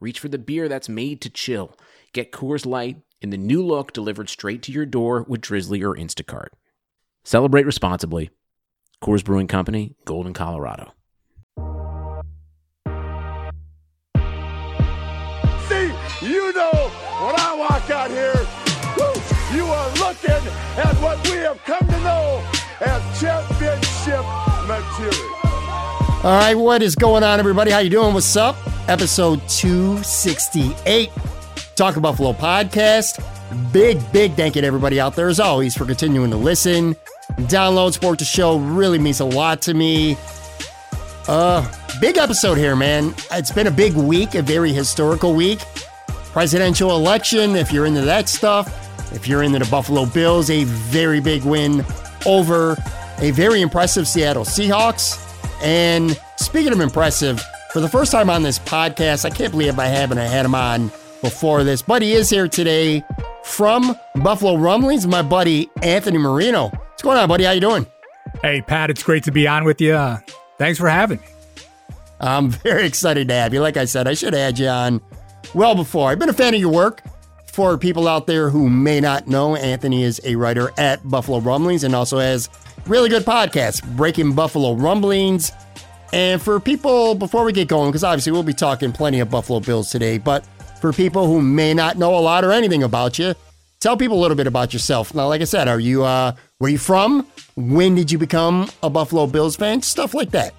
reach for the beer that's made to chill. Get Coors Light in the new look delivered straight to your door with Drizzly or Instacart. Celebrate responsibly. Coors Brewing Company, Golden, Colorado. See, you know when I walk out here, woo, you are looking at what we have come to know as championship material. All right, what is going on, everybody? How you doing? What's up? Episode 268, Talk Buffalo podcast. Big, big thank you to everybody out there, as always, for continuing to listen, download, support the show. Really means a lot to me. Uh, big episode here, man. It's been a big week, a very historical week. Presidential election, if you're into that stuff. If you're into the Buffalo Bills, a very big win over a very impressive Seattle Seahawks. And speaking of impressive, for the first time on this podcast, I can't believe I haven't had him on before this, but he is here today from Buffalo Rumblings, my buddy Anthony Marino. What's going on, buddy? How you doing? Hey, Pat, it's great to be on with you. Uh, thanks for having me. I'm very excited to have you. Like I said, I should have had you on well before. I've been a fan of your work. For people out there who may not know, Anthony is a writer at Buffalo Rumblings and also has really good podcast, Breaking Buffalo Rumblings. And for people, before we get going, because obviously we'll be talking plenty of Buffalo Bills today, but for people who may not know a lot or anything about you, tell people a little bit about yourself. Now, like I said, are you uh, where you from? When did you become a Buffalo Bills fan? Stuff like that.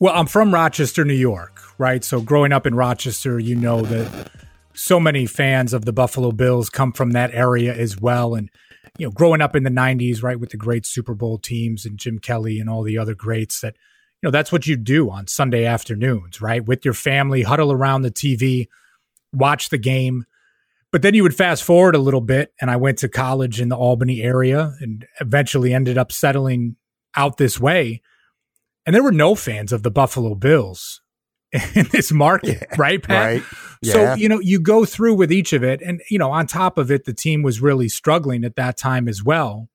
Well, I'm from Rochester, New York, right? So growing up in Rochester, you know that so many fans of the Buffalo Bills come from that area as well. And, you know, growing up in the 90s, right, with the great Super Bowl teams and Jim Kelly and all the other greats that, you know, that's what you do on Sunday afternoons, right? With your family, huddle around the TV, watch the game. But then you would fast forward a little bit, and I went to college in the Albany area and eventually ended up settling out this way. And there were no fans of the Buffalo Bills in this market, yeah, right, Pat? Right. Yeah. So, you know, you go through with each of it. And, you know, on top of it, the team was really struggling at that time as well.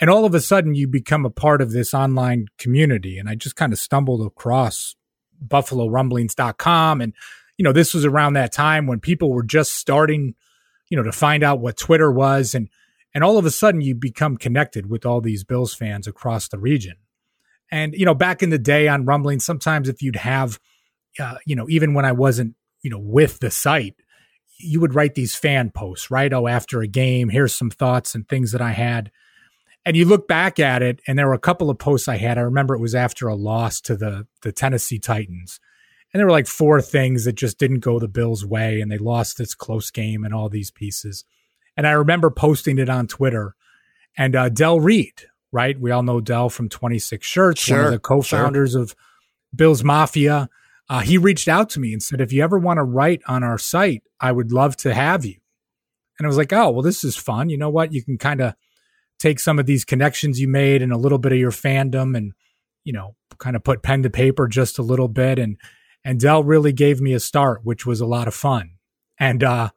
And all of a sudden, you become a part of this online community. And I just kind of stumbled across BuffaloRumblings.com. And, you know, this was around that time when people were just starting, you know, to find out what Twitter was. And, and all of a sudden, you become connected with all these Bills fans across the region. And, you know, back in the day on Rumbling, sometimes if you'd have, uh, you know, even when I wasn't, you know, with the site, you would write these fan posts, right? Oh, after a game, here's some thoughts and things that I had. And you look back at it, and there were a couple of posts I had. I remember it was after a loss to the the Tennessee Titans, and there were like four things that just didn't go the Bills' way, and they lost this close game and all these pieces. And I remember posting it on Twitter, and uh, Del Reid, right? We all know Del from Twenty Six Shirts, sure, one of the co-founders sure. of Bills Mafia. Uh, he reached out to me and said, if you ever want to write on our site, I would love to have you. And I was like, oh, well, this is fun. You know what? You can kind of take some of these connections you made and a little bit of your fandom and, you know, kind of put pen to paper just a little bit. And, and Del really gave me a start, which was a lot of fun. And, uh,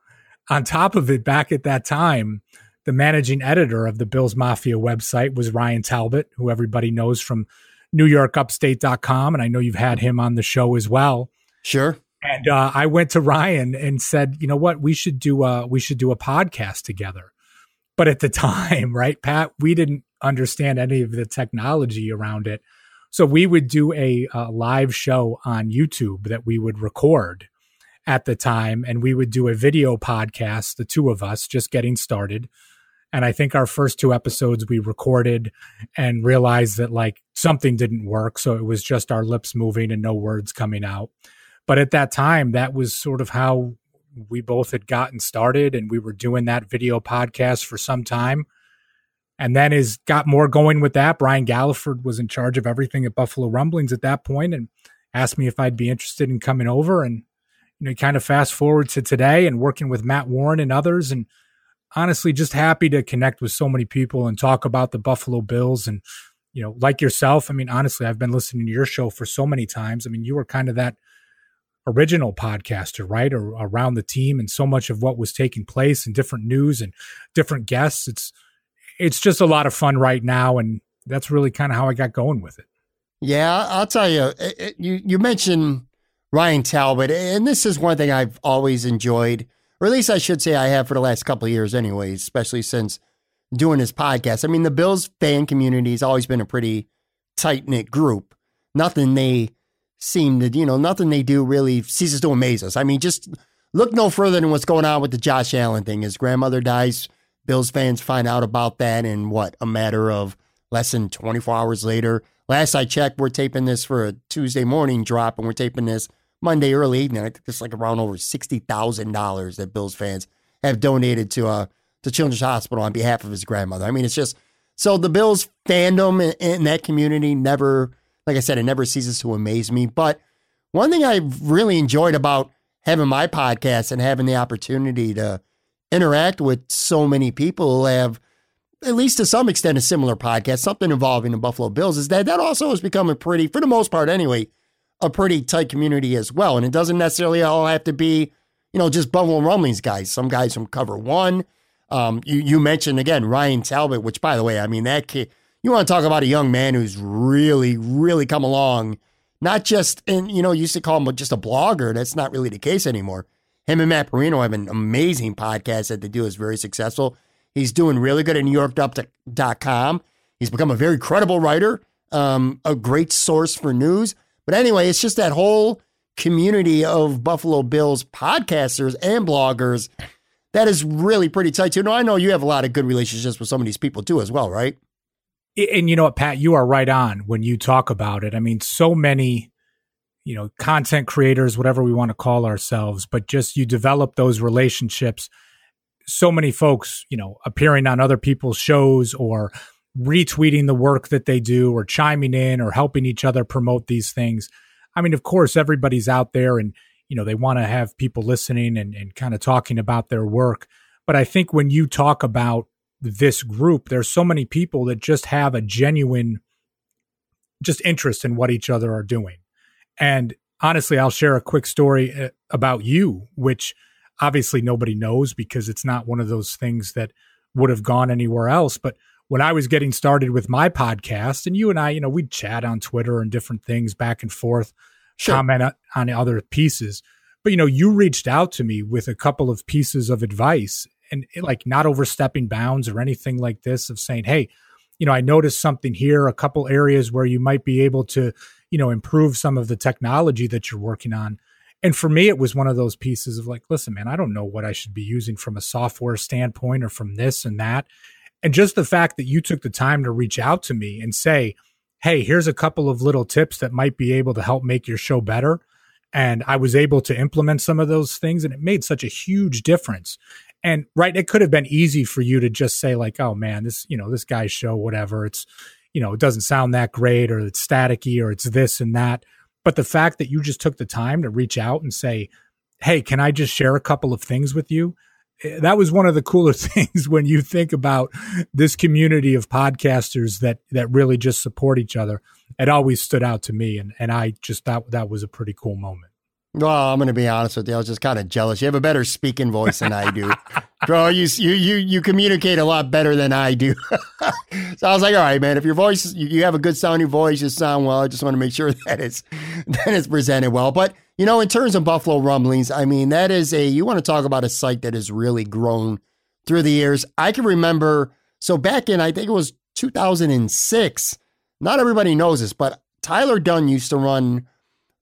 on top of it, back at that time, the managing editor of the Bills Mafia website was Ryan Talbot, who everybody knows from NewYorkUpstate.com. And I know you've had him on the show as well. Sure. And uh, I went to Ryan and said, you know what, we should do a we should do a podcast together. But at the time, right, Pat, we didn't understand any of the technology around it. So we would do a, a live show on YouTube that we would record at the time, and we would do a video podcast, the two of us, just getting started. And I think our first two episodes we recorded and realized that like something didn't work. So it was just our lips moving and no words coming out. But at that time, that was sort of how we both had gotten started and we were doing that video podcast for some time. And then as got more going with that, Brian Galliford was in charge of everything at Buffalo Rumblings at that point and asked me if I'd be interested in coming over. And you know, kind of fast forward to today and working with Matt Warren and others. And honestly, just happy to connect with so many people and talk about the Buffalo Bills. And, you know, like yourself, I mean, honestly, I've been listening to your show for so many times. I mean, you were kind of that original podcaster, right? Or around the team and so much of what was taking place and different news and different guests. It's, it's just a lot of fun right now. And that's really kind of how I got going with it. Yeah, I'll tell you. It, it, you you mentioned Ryan Talbot, and this is one thing I've always enjoyed, or at least I should say I have for the last couple of years, anyways. Especially since doing this podcast. I mean, the Bills fan community has always been a pretty tight knit group. Nothing they seem to, you know, nothing they do really ceases to amaze us. I mean, just look no further than what's going on with the Josh Allen thing. His grandmother dies. Bills fans find out about that in what a matter of less than 24 hours later. Last I checked, we're taping this for a Tuesday morning drop, and we're taping this Monday early evening. I think it's like around over sixty thousand dollars that Bills fans have donated to uh to Children's Hospital on behalf of his grandmother. I mean, it's just so the Bills fandom in, in that community never, like I said, it never ceases to amaze me. But one thing I've really enjoyed about having my podcast and having the opportunity to interact with so many people who have at least to some extent, a similar podcast, something involving the Buffalo Bills, is that that also has become a pretty, for the most part anyway, a pretty tight community as well. And it doesn't necessarily all have to be, you know, just Buffalo Rumblings guys. Some guys from Cover One. Um, you you mentioned again Ryan Talbot, which by the way, I mean that kid. You want to talk about a young man who's really, really come along. Not just, and you know, used to call him just a blogger. That's not really the case anymore. Him and Matt Parrino have an amazing podcast that they do is very successful. He's doing really good at NewYork.com. He's become a very credible writer, um, a great source for news. But anyway, it's just that whole community of Buffalo Bills podcasters and bloggers that is really pretty tight too. Now I know you have a lot of good relationships with some of these people too, as well, right? And you know what, Pat, you are right on when you talk about it. I mean, so many, you know, content creators, whatever we want to call ourselves, but just you develop those relationships so many folks, you know, appearing on other people's shows or retweeting the work that they do or chiming in or helping each other promote these things. I mean, of course, everybody's out there and, you know, they want to have people listening and, and kind of talking about their work. But I think when you talk about this group, there's so many people that just have a genuine just interest in what each other are doing. And honestly, I'll share a quick story uh, about you, which obviously nobody knows because it's not one of those things that would have gone anywhere else. But when I was getting started with my podcast, and you and I, you know, we'd chat on Twitter and different things back and forth, sure. comment on other pieces. But, you know, you reached out to me with a couple of pieces of advice and eh, like not overstepping bounds or anything like this of saying, hey, you know, I noticed something here, a couple areas where you might be able to, you know, improve some of the technology that you're working on. And for me, it was one of those pieces of like, listen, man, I don't know what I should be using from a software standpoint or from this and that. And just the fact that you took the time to reach out to me and say, hey, here's a couple of little tips that might be able to help make your show better. And I was able to implement some of those things, and it made such a huge difference. And right, it could have been easy for you to just say, like, oh man, this, you know, this guy's show, whatever, it's, you know, it doesn't sound that great or it's staticky or it's this and that. But the fact that you just took the time to reach out and say, Hey, can I just share a couple of things with you? Eh, that was one of the cooler things when you think about this community of podcasters that that really just support each other. It always stood out to me, and and I just thought that was a pretty cool moment. Well, I'm going to be honest with you. I was just kind of jealous. You have a better speaking voice than I do, bro. You you you you communicate a lot better than I do. so I was like, all right, man. If your voice, you have a good sounding voice, you sound well. I just want to make sure that it's that it's presented well. But you know, in terms of Buffalo Rumblings, I mean, that is a you want to talk about a site that has really grown through the years. I can remember. So back in, I think it was 2006. Not everybody knows this, but Tyler Dunn used to run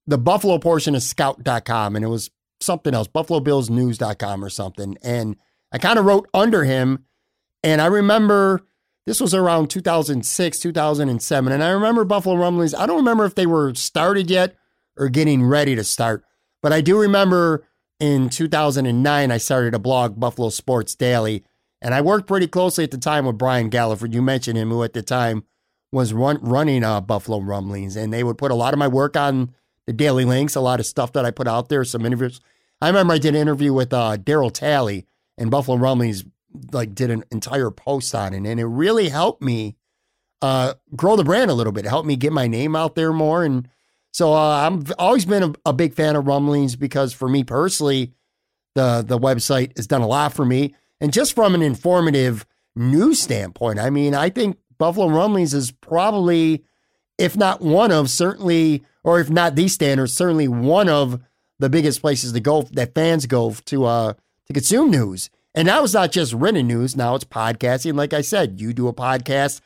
the Buffalo portion of scout.com and it was something else, buffalobillsnews.com or something. And I kind of wrote under him. And I remember this was around 2006, 2007. And I remember Buffalo Rumblings. I don't remember if they were started yet or getting ready to start, but I do remember in 2009, I started a blog, Buffalo Sports Daily. And I worked pretty closely at the time with Brian Galliford. You mentioned him, who at the time was run, running uh, Buffalo Rumblings. And they would put a lot of my work on the daily links, a lot of stuff that I put out there, some interviews. I remember I did an interview with uh, Darryl Talley and Buffalo Rumblings, like did an entire post on it, and it really helped me uh, grow the brand a little bit. It helped me get my name out there more, and so uh, I've always been a, a big fan of Rumblings because for me personally, the the website has done a lot for me, and just from an informative news standpoint, I mean, I think Buffalo Rumblings is probably, if not one of, certainly, or if not the standard, certainly one of the biggest places to go that fans go to uh to consume news. And now it's not just written news. Now it's podcasting. Like I said, you do a podcast.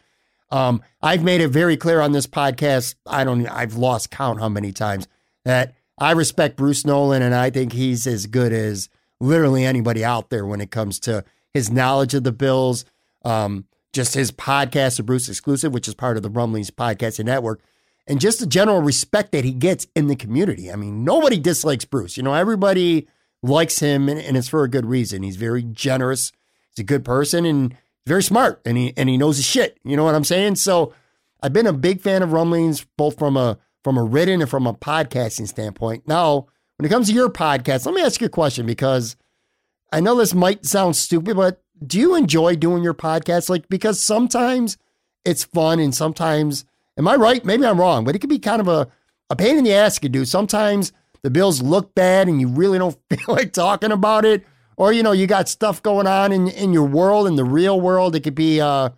Um, I've made it very clear on this podcast. I don't. I've lost count how many times that I respect Bruce Nolan, and I think he's as good as literally anybody out there when it comes to his knowledge of the Bills. Um, just his podcast, the Bruce Exclusive, which is part of the Rumblings Podcasting Network, and just the general respect that he gets in the community. I mean, nobody dislikes Bruce. You know, everybody likes him, and, and it's for a good reason. He's very generous. He's a good person and very smart, and he and he knows his shit. You know what I'm saying? So, I've been a big fan of Rumblings, both from a from a written and from a podcasting standpoint. Now, when it comes to your podcast, let me ask you a question because I know this might sound stupid, but do you enjoy doing your podcast? Like, because sometimes it's fun and sometimes, am I right? Maybe I'm wrong, but it could be kind of a, a pain in the ass to do. Sometimes the bills look bad and you really don't feel like talking about it. Or, you know, you got stuff going on in, in your world, in the real world. It could be uh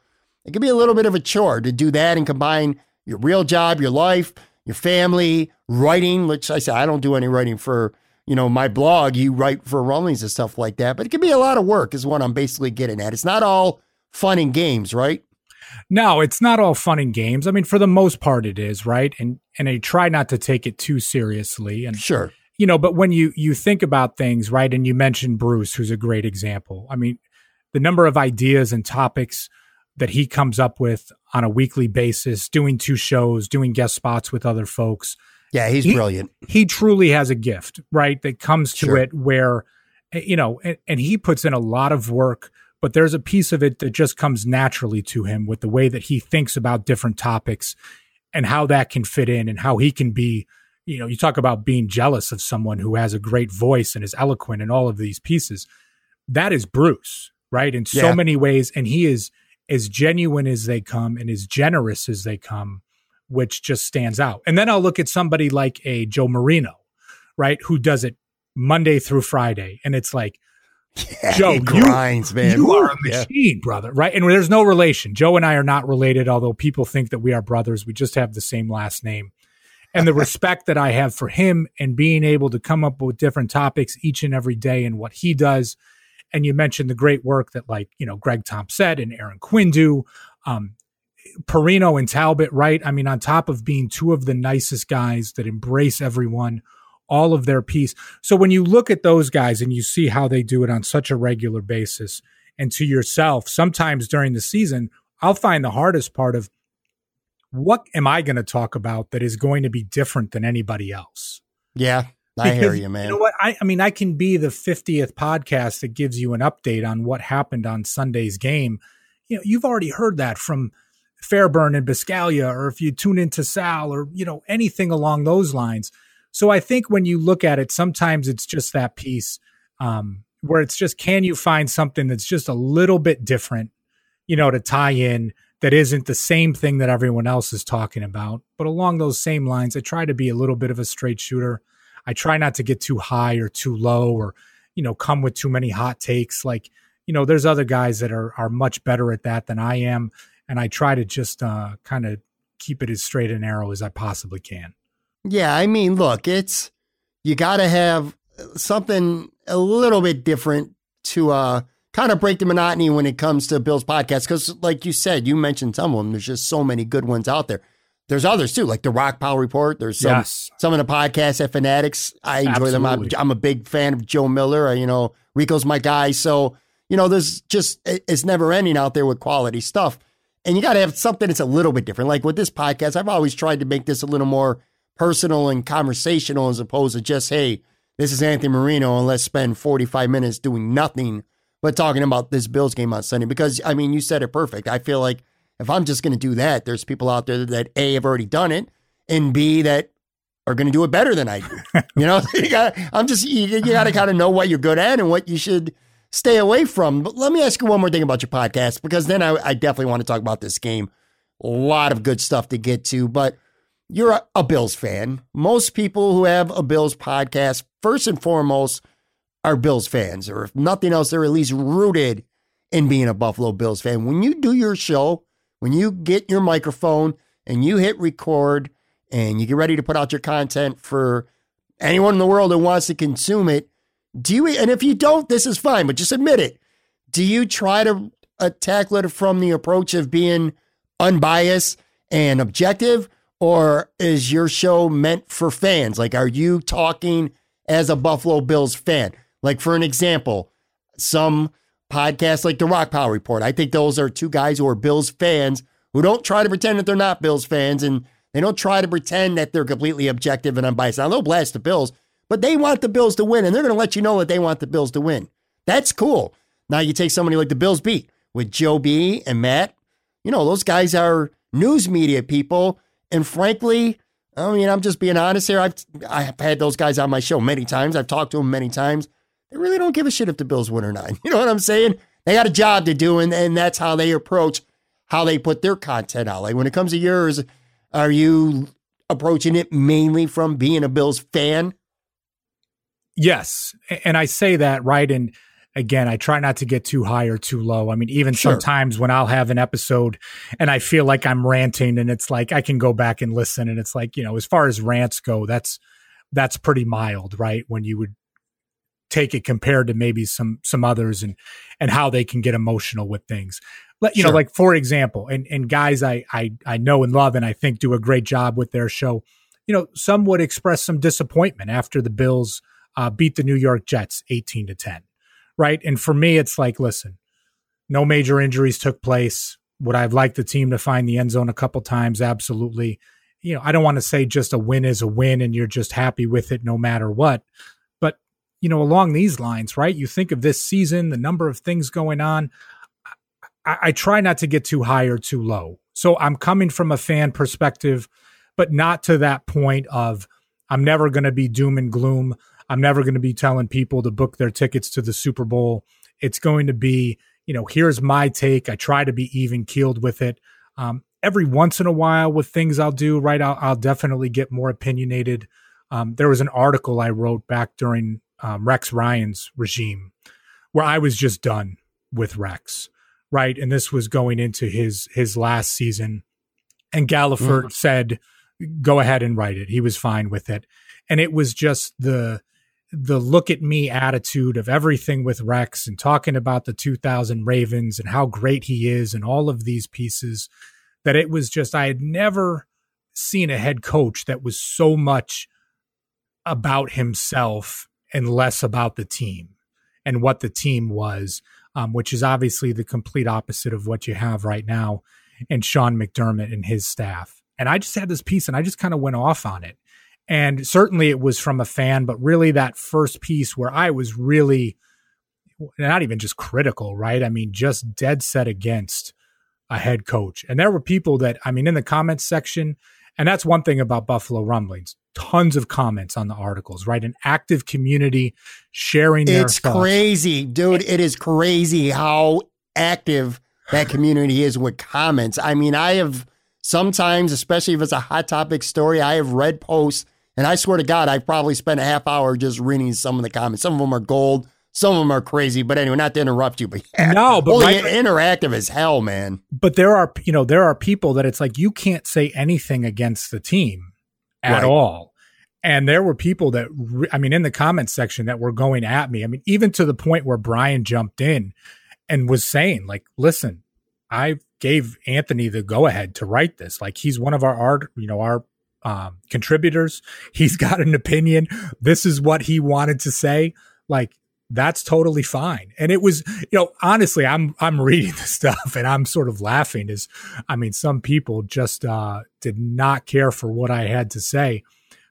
it could be a little bit of a chore to do that and combine your real job, your life, your family, writing, which I say I don't do any writing for you know, my blog, you write for Rumblings and stuff like that. But it can be a lot of work, is what I'm basically getting at. It's not all fun and games, right? No, it's not all fun and games. I mean, for the most part, it is right, and and I try not to take it too seriously. And sure, you know, but when you you think about things, right, and you mentioned Bruce, who's a great example. I mean, the number of ideas and topics that he comes up with on a weekly basis, doing two shows, doing guest spots with other folks. Yeah, he's he, brilliant. He truly has a gift, right? That comes to sure. it where, eh, you know, and, and, he puts in a lot of work, but there's a piece of it that just comes naturally to him with the way that he thinks about different topics and how that can fit in and how he can be, you know, you talk about being jealous of someone who has a great voice and is eloquent in all of these pieces. That is Bruce, right? In so yeah. many ways. And he is as genuine as they come and as generous as they come which just stands out. And then I'll look at somebody like a Joe Marino, right, who does it Monday through Friday, and it's like, yeah, Joe, grinds, you, man. You are a machine, yeah. brother, right? And there's no relation. Joe and I are not related, although people think that we are brothers. We just have the same last name. And the respect that I have for him and being able to come up with different topics each and every day and what he does. And you mentioned the great work that, like, you know, Greg Tompsett and Aaron Quinn do. Um, Parrino and Talbot, right? I mean, on top of being two of the nicest guys that embrace everyone, all of their piece. So when you look at those guys and you see how they do it on such a regular basis, and to yourself, sometimes during the season, I'll find the hardest part of what am I going to talk about that is going to be different than anybody else? Yeah, I hear you, man. You know what? I, I mean, I can be the 50th podcast that gives you an update on what happened on Sunday's game. You know, you've already heard that from Fairburn and Buscaglia, or if you tune into Sal, or you know anything along those lines. So I think when you look at it, sometimes it's just that piece um, where it's just can you find something that's just a little bit different, you know, to tie in that isn't the same thing that everyone else is talking about. But along those same lines, I try to be a little bit of a straight shooter. I try not to get too high or too low, or you know, come with too many hot takes. Like you know, there's other guys that are are much better at that than I am and I try to just uh, kind of keep it as straight and narrow as I possibly can. Yeah, I mean, look, it's you got to have something a little bit different to uh, kind of break the monotony when it comes to Bill's podcast. Because, like you said, you mentioned some of them. There's just so many good ones out there. There's others too, like the Rock Rockpile Report. There's some yes. some of the podcasts at Fanatics. I enjoy Absolutely. them. I'm, I'm, a big fan of Joe Miller. Uh, you know, Rico's my guy. So you know, there's just it's never ending out there with quality stuff. And you got to have something that's a little bit different. Like with this podcast, I've always tried to make this a little more personal and conversational as opposed to just, hey, this is Anthony Marino and let's spend 45 minutes doing nothing but talking about this Bills game on Sunday. Because, I mean, you said it perfect. I feel like if I'm just going to do that, there's people out there that A, have already done it, and B, that are going to do it better than I do. you know, you got I'm just you, you got to kind of know what you're good at and what you should stay away from. But let me ask you one more thing about your podcast because then I, I definitely want to talk about this game. A lot of good stuff to get to, but you're a, a Bills fan. Most people who have a Bills podcast, first and foremost, are Bills fans, or if nothing else, they're at least rooted in being a Buffalo Bills fan. When you do your show, when you get your microphone and you hit record and you get ready to put out your content for anyone in the world that wants to consume it, do you, and if you don't, this is fine, but just admit it. Do you try to tackle it from the approach of being unbiased and objective? Or is your show meant for fans? Like, are you talking as a Buffalo Bills fan? Like, for an example, some podcasts like the Rockpile Report, I think those are two guys who are Bills fans who don't try to pretend that they're not Bills fans and they don't try to pretend that they're completely objective and unbiased. Now, they'll blast the Bills, but they want the Bills to win and they're going to let you know that they want the Bills to win. That's cool. Now, you take somebody like the Bills Beat with Joe B and Matt. You know, those guys are news media people. And frankly, I mean, I'm just being honest here. I've I've had those guys on my show many times. I've talked to them many times. They really don't give a shit if the Bills win or not. You know what I'm saying? They got a job to do, and, and that's how they approach how they put their content out. Like when it comes to yours, are you approaching it mainly from being a Bills fan? Yes. And I say that right. And again, I try not to get too high or too low. I mean, even sure. sometimes when I'll have an episode and I feel like I'm ranting and it's like I can go back and listen and it's like, you know, as far as rants go, that's that's pretty mild, right? When you would take it compared to maybe some some others and and how they can get emotional with things. Let you sure. know, like for example, and and guys I I I know and love and I think do a great job with their show. You know, some would express some disappointment after the Bills uh, beat the New York Jets eighteen to ten, right? And for me, it's like, listen, no major injuries took place. Would I've liked the team to find the end zone a couple times? Absolutely. You know, I don't want to say just a win is a win and you're just happy with it no matter what But, you know, along these lines, right? You think of this season, the number of things going on. I, I, try not to get too high or too low. So I'm coming from a fan perspective, but not to that point of I'm never going to be doom and gloom. I'm never going to be telling people to book their tickets to the Super Bowl. It's going to be, you know, here's my take. I try to be even keeled with it. Um, every once in a while, with things I'll do, right, I'll, I'll definitely get more opinionated. Um, there was an article I wrote back during um, Rex Ryan's regime, where I was just done with Rex, right? And this was going into his his last season, and Galliford mm. said, "Go ahead and write it." He was fine with it, and it was just the the look at me attitude of everything with Rex and talking about the 2000 Ravens and how great he is and all of these pieces that it was just I had never seen a head coach that was so much about himself and less about the team and what the team was, um, which is obviously the complete opposite of what you have right now and Sean McDermott and his staff. And I just had this piece and I just kind of went off on it. And certainly it was from a fan, but really that first piece where I was really not even just critical, right? I mean, just dead set against a head coach. And there were people that, I mean, in the comments section, and that's one thing about Buffalo Rumblings. Tons of comments on the articles, right? An active community sharing their It's thoughts. crazy, dude. It is crazy how active that community is with comments. I mean, I have sometimes, especially if it's a hot topic story, I have read posts and I swear to God, I've probably spent a half hour just reading some of the comments. Some of them are gold, some of them are crazy, but anyway, not to interrupt you, but yeah, no, but my, interactive as hell, man. But there are, you know, there are people that it's like you can't say anything against the team at right. all. And there were people that, I mean, in the comments section that were going at me. I mean, even to the point where Brian jumped in and was saying, like, listen, I gave Anthony the go ahead to write this. Like, he's one of our art, you know, our um, contributors. He's got an opinion. This is what he wanted to say. Like, that's totally fine. And it was, you know, honestly, I'm I'm reading the stuff and I'm sort of laughing Is I mean, some people just uh did not care for what I had to say.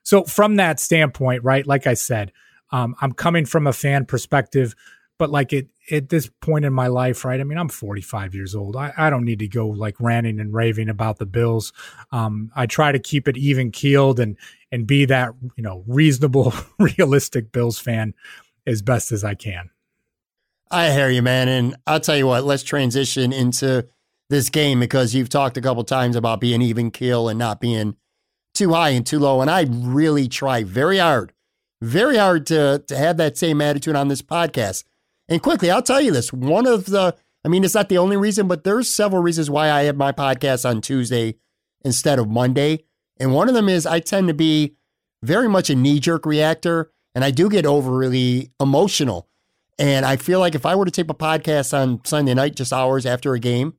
So from that standpoint, right, like I said, um, I'm coming from a fan perspective, but like it at this point in my life, right? I mean, I'm 45 years old. I, I don't need to go like ranting and raving about the Bills. Um, I try to keep it even keeled and and be that you know reasonable, realistic Bills fan as best as I can. I hear you, man, and I'll tell you what. Let's transition into this game because you've talked a couple times about being even keel and not being too high and too low, and I really try very hard, very hard to to have that same attitude on this podcast. And quickly, I'll tell you this: one of the, I mean, it's not the only reason, but there's several reasons why I have my podcast on Tuesday instead of Monday. And one of them is I tend to be very much a knee jerk reactor, and I do get overly emotional. And I feel like if I were to tape a podcast on Sunday night, just hours after a game,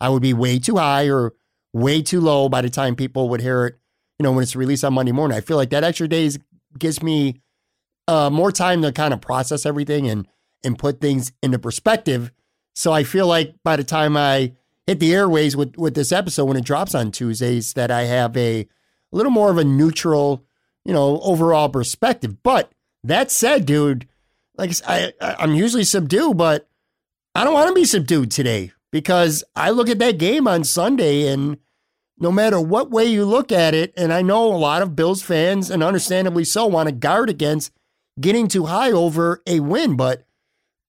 I would be way too high or way too low by the time people would hear it, you know, when it's released on Monday morning. I feel like that extra days gives me uh, more time to kind of process everything and and put things into perspective. So I feel like by the time I hit the airways with with this episode when it drops on Tuesdays, that I have a, a little more of a neutral, you know, overall perspective. But that said, dude, like I, I'm usually subdued, but I don't want to be subdued today because I look at that game on Sunday and no matter what way you look at it, and I know a lot of Bills fans, and understandably so, want to guard against getting too high over a win, but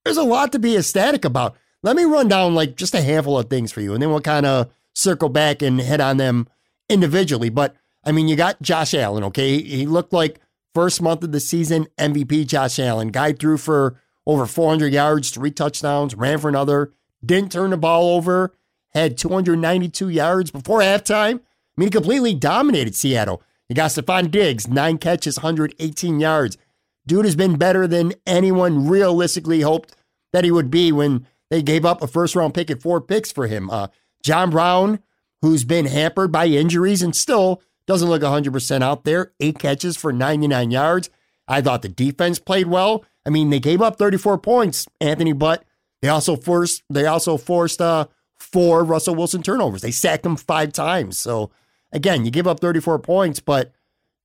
there's a lot to be ecstatic about. Let me run down like just a handful of things for you, and then we'll kind of circle back and hit on them individually. But I mean, you got Josh Allen, okay? He looked like first month of the season MVP Josh Allen. Guy threw for over 400 yards, three touchdowns, ran for another didn't turn the ball over, had 292 yards before halftime. I mean, he completely dominated Seattle. You got Stefon Diggs, nine catches, 118 yards. Dude has been better than anyone realistically hoped that he would be when they gave up a first round pick at four picks for him. Uh, John Brown, who's been hampered by injuries and still doesn't look 100% out there, eight catches for 99 yards. I thought the defense played well. I mean, they gave up 34 points, Anthony, but they also forced they also forced uh, four Russell Wilson turnovers. They sacked him five times. So again, you give up 34 points, but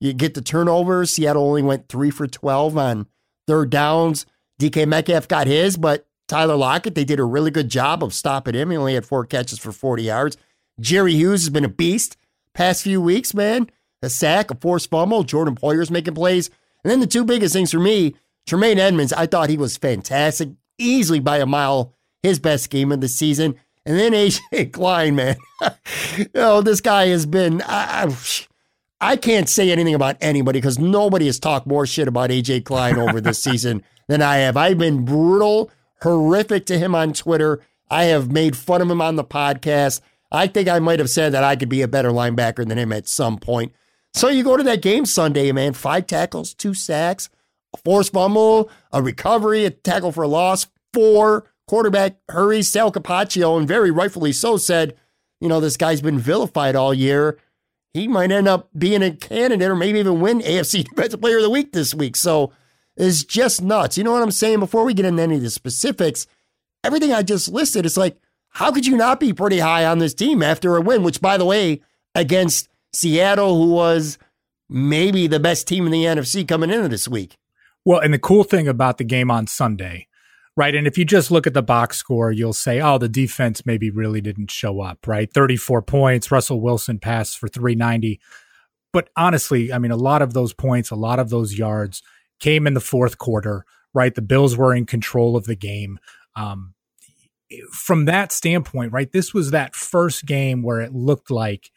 you get the turnovers. Seattle only went three for 12 on third downs. DK Metcalf got his, but Tyler Lockett, they did a really good job of stopping him. He only had four catches for 40 yards. Jerry Hughes has been a beast past few weeks, man. A sack, a forced fumble. Jordan Poyer's making plays. And then the two biggest things for me, Tremaine Edmunds, I thought he was fantastic easily by a mile his best game of the season. And then AJ Klein, man. oh, this guy has been. I, I, I can't say anything about anybody because nobody has talked more shit about AJ Klein over this season than I have. I've been brutal, horrific to him on Twitter. I have made fun of him on the podcast. I think I might have said that I could be a better linebacker than him at some point. So you go to that game Sunday, man. Five tackles, two sacks, a forced fumble, a recovery, a tackle for a loss, four quarterback hurries. Sal Capaccio, and very rightfully so, said, you know, this guy's been vilified all year. He might end up being a candidate or maybe even win AFC Defensive Player of the Week this week. So it's just nuts. You know what I'm saying? Before we get into any of the specifics, everything I just listed, it's like, how could you not be pretty high on this team after a win, which, by the way, against Seattle, who was maybe the best team in the NFC coming into this week? Well, and the cool thing about the game on Sunday, right? And if you just look at the box score, you'll say, oh, the defense maybe really didn't show up, right? 34 points. Russell Wilson passed for 390. But honestly, I mean, a lot of those points, a lot of those yards came in the fourth quarter, right? The Bills were in control of the game. Um, from that standpoint, right, this was that first game where it looked like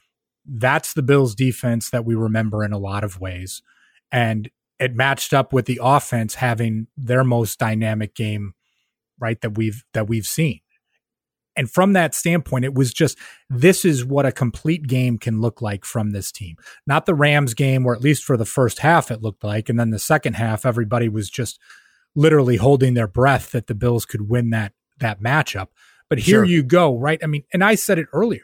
that's the Bills defense that we remember in a lot of ways. And it matched up with the offense having their most dynamic game, right? That we've that we've seen. And from that standpoint, it was just this is what a complete game can look like from this team. Not the Rams game, where at least for the first half it looked like, and then the second half, everybody was just literally holding their breath that the Bills could win that that matchup. But here sure. you go, right? I mean, and I said it earlier.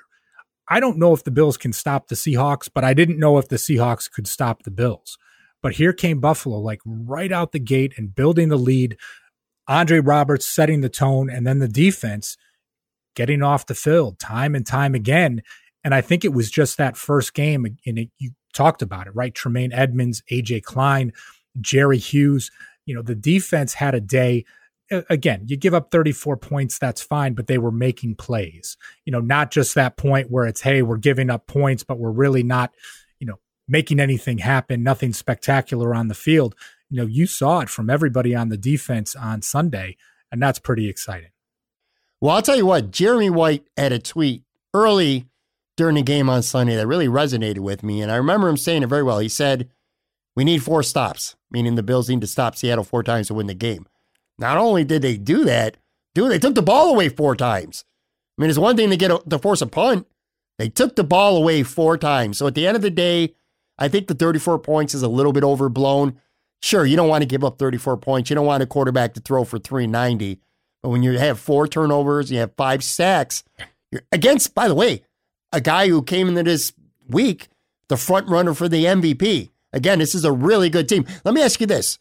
I don't know if the Bills can stop the Seahawks, but I didn't know if the Seahawks could stop the Bills. But here came Buffalo, like right out the gate and building the lead. Andre Roberts setting the tone, and then the defense getting off the field time and time again. And I think it was just that first game, and it, you talked about it, right? Tremaine Edmunds, AJ Klein, Jerry Hughes. You know, the defense had a day. again, you give up 34 points, that's fine, but they were making plays. You know, not just that point where it's, hey, we're giving up points, but we're really not, you know, making anything happen, nothing spectacular on the field. You know, you saw it from everybody on the defense on Sunday, and that's pretty exciting. Well, I'll tell you what, Jeremy White had a tweet early during the game on Sunday that really resonated with me. And I remember him saying it very well. He said, We need four stops, meaning the Bills need to stop Seattle four times to win the game. Not only did they do that, dude, they took the ball away four times. I mean, it's one thing to get a, to force a punt. They took the ball away four times. So at the end of the day, I think the 34 points is a little bit overblown. Sure, you don't want to give up 34 points. You don't want a quarterback to throw for 390. But when you have four turnovers, you have five sacks, you're against, by the way, a guy who came into this week, the front runner for the MVP. Again, this is a really good team. Let me ask you this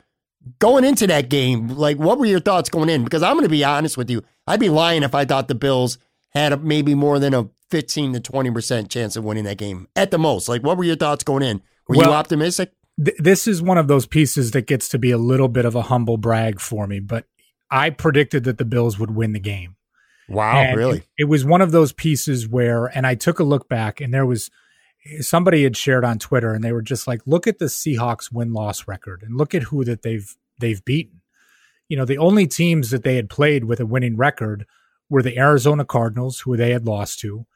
going into that game, like what were your thoughts going in? Because I'm going to be honest with you, I'd be lying if I thought the Bills had a, maybe more than a 15 to 20 percent chance of winning that game at the most. Like, what were your thoughts going in? Were well, you optimistic? Th- this is one of those pieces that gets to be a little bit of a humble brag for me, but I predicted that the Bills would win the game. Wow, and really? It, it was one of those pieces where, and I took a look back, and there was somebody had shared on Twitter and they were just like, look at the Seahawks win loss record and look at who that they've they've beaten. You know, the only teams that they had played with a winning record were the Arizona Cardinals, who they had lost to,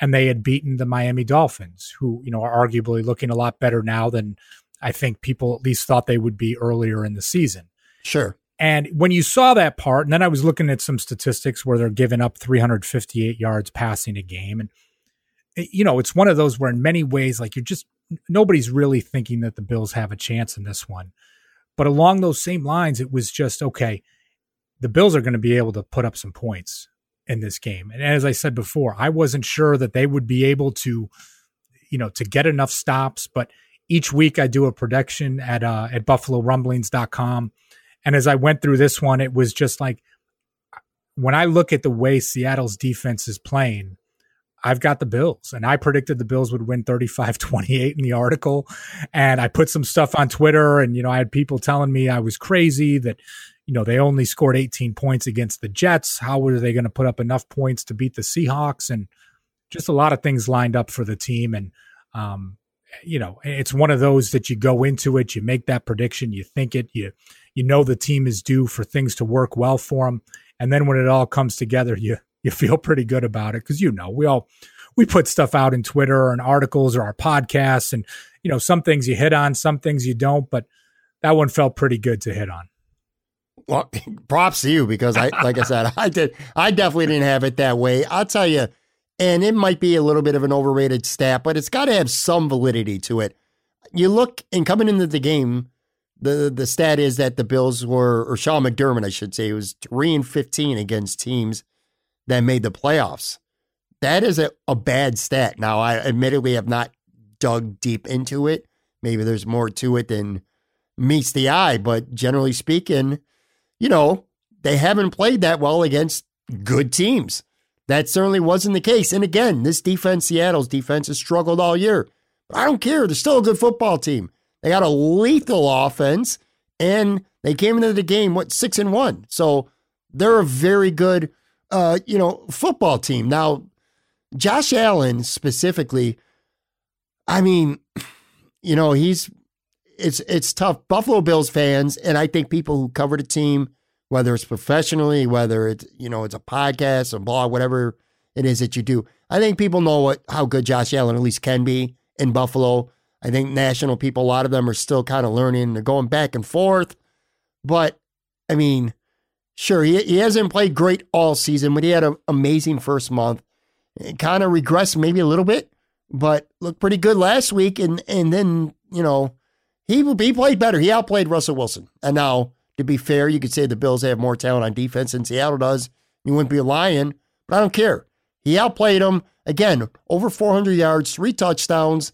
and they had beaten the Miami Dolphins, who, you know, are arguably looking a lot better now than I think people at least thought they would be earlier in the season. Sure. And when you saw that part, and then I was looking at some statistics where they're giving up 358 yards passing a game. And eh, you know, it's one of those where in many ways, like you're just nobody's really thinking that the Bills have a chance in this one. But along those same lines, it was just okay, the Bills are going to be able to put up some points in this game. And as I said before, I wasn't sure that they would be able to, you know, to get enough stops. But each week I do a prediction at uh, at BuffaloRumblings.com. And as I went through this one, it was just like when I look at the way Seattle's defense is playing, I've got the Bills and I predicted the Bills would win 35 28 in the article. And I put some stuff on Twitter and, you know, I had people telling me I was crazy that, you know, they only scored 18 points against the Jets. How were they going to put up enough points to beat the Seahawks? And just a lot of things lined up for the team. And, um, you know, it's one of those that you go into it, you make that prediction, you think it, you, you know, the team is due for things to work well for them. And then when it all comes together, you, you feel pretty good about it because you know we all we put stuff out in Twitter and articles or our podcasts, and you know some things you hit on, some things you don't, but that one felt pretty good to hit on. Well, props to you because I, like I said, I did, I definitely didn't have it that way. I'll tell you, and it might be a little bit of an overrated stat, but it's got to have some validity to it. You look and coming into the game, the the stat is that the Bills were, or Sean McDermott, I should say, was three and fifteen against teams that made the playoffs. That is a, a bad stat. Now, I admittedly have not dug deep into it. Maybe there's more to it than meets the eye, but generally speaking, you know, they haven't played that well against good teams. That certainly wasn't the case. And again, this defense, Seattle's defense, has struggled all year. But I don't care. They're still a good football team. They got a lethal offense, and they came into the game, what, six and one. So they're a very good uh, you know, football team. Now, Josh Allen specifically, I mean, you know, he's it's it's tough. Buffalo Bills fans, and I think people who cover the team, whether it's professionally, whether it's you know it's a podcast, a blog, whatever it is that you do, I think people know what how good Josh Allen at least can be in Buffalo. I think national people, a lot of them are still kind of learning. They're going back and forth, but I mean, Sure, he, he hasn't played great all season, but he had an amazing first month. Kind of regressed maybe a little bit, but looked pretty good last week. And and then you know he he played better. He outplayed Russell Wilson. And now, to be fair, you could say the Bills have more talent on defense than Seattle does. You wouldn't be lying, but I don't care. He outplayed him again, over 400 yards, three touchdowns.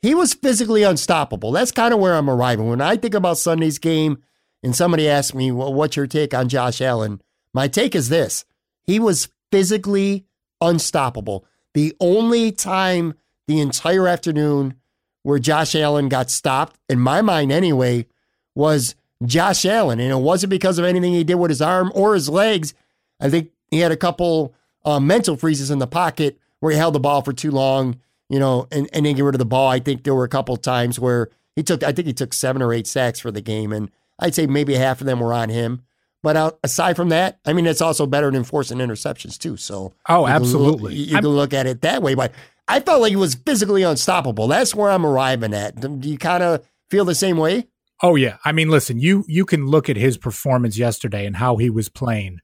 He was physically unstoppable. That's kind of where I'm arriving. When I think about Sunday's game, and somebody asked me, well, what's your take on Josh Allen? My take is this he was physically unstoppable. The only time the entire afternoon where Josh Allen got stopped, in my mind anyway, was Josh Allen. And it wasn't because of anything he did with his arm or his legs. I think he had a couple uh, mental freezes in the pocket where he held the ball for too long, you know, and, and then get rid of the ball. I think there were a couple times where he took, I think he took seven or eight sacks for the game. And I'd say maybe half of them were on him. But uh, aside from that, I mean, it's also better than forcing interceptions too. So, oh, absolutely, you can, look, you can look at it that way. But I felt like he was physically unstoppable. That's where I'm arriving at. Do you kind of feel the same way? Oh yeah. I mean, listen, you you can look at his performance yesterday and how he was playing,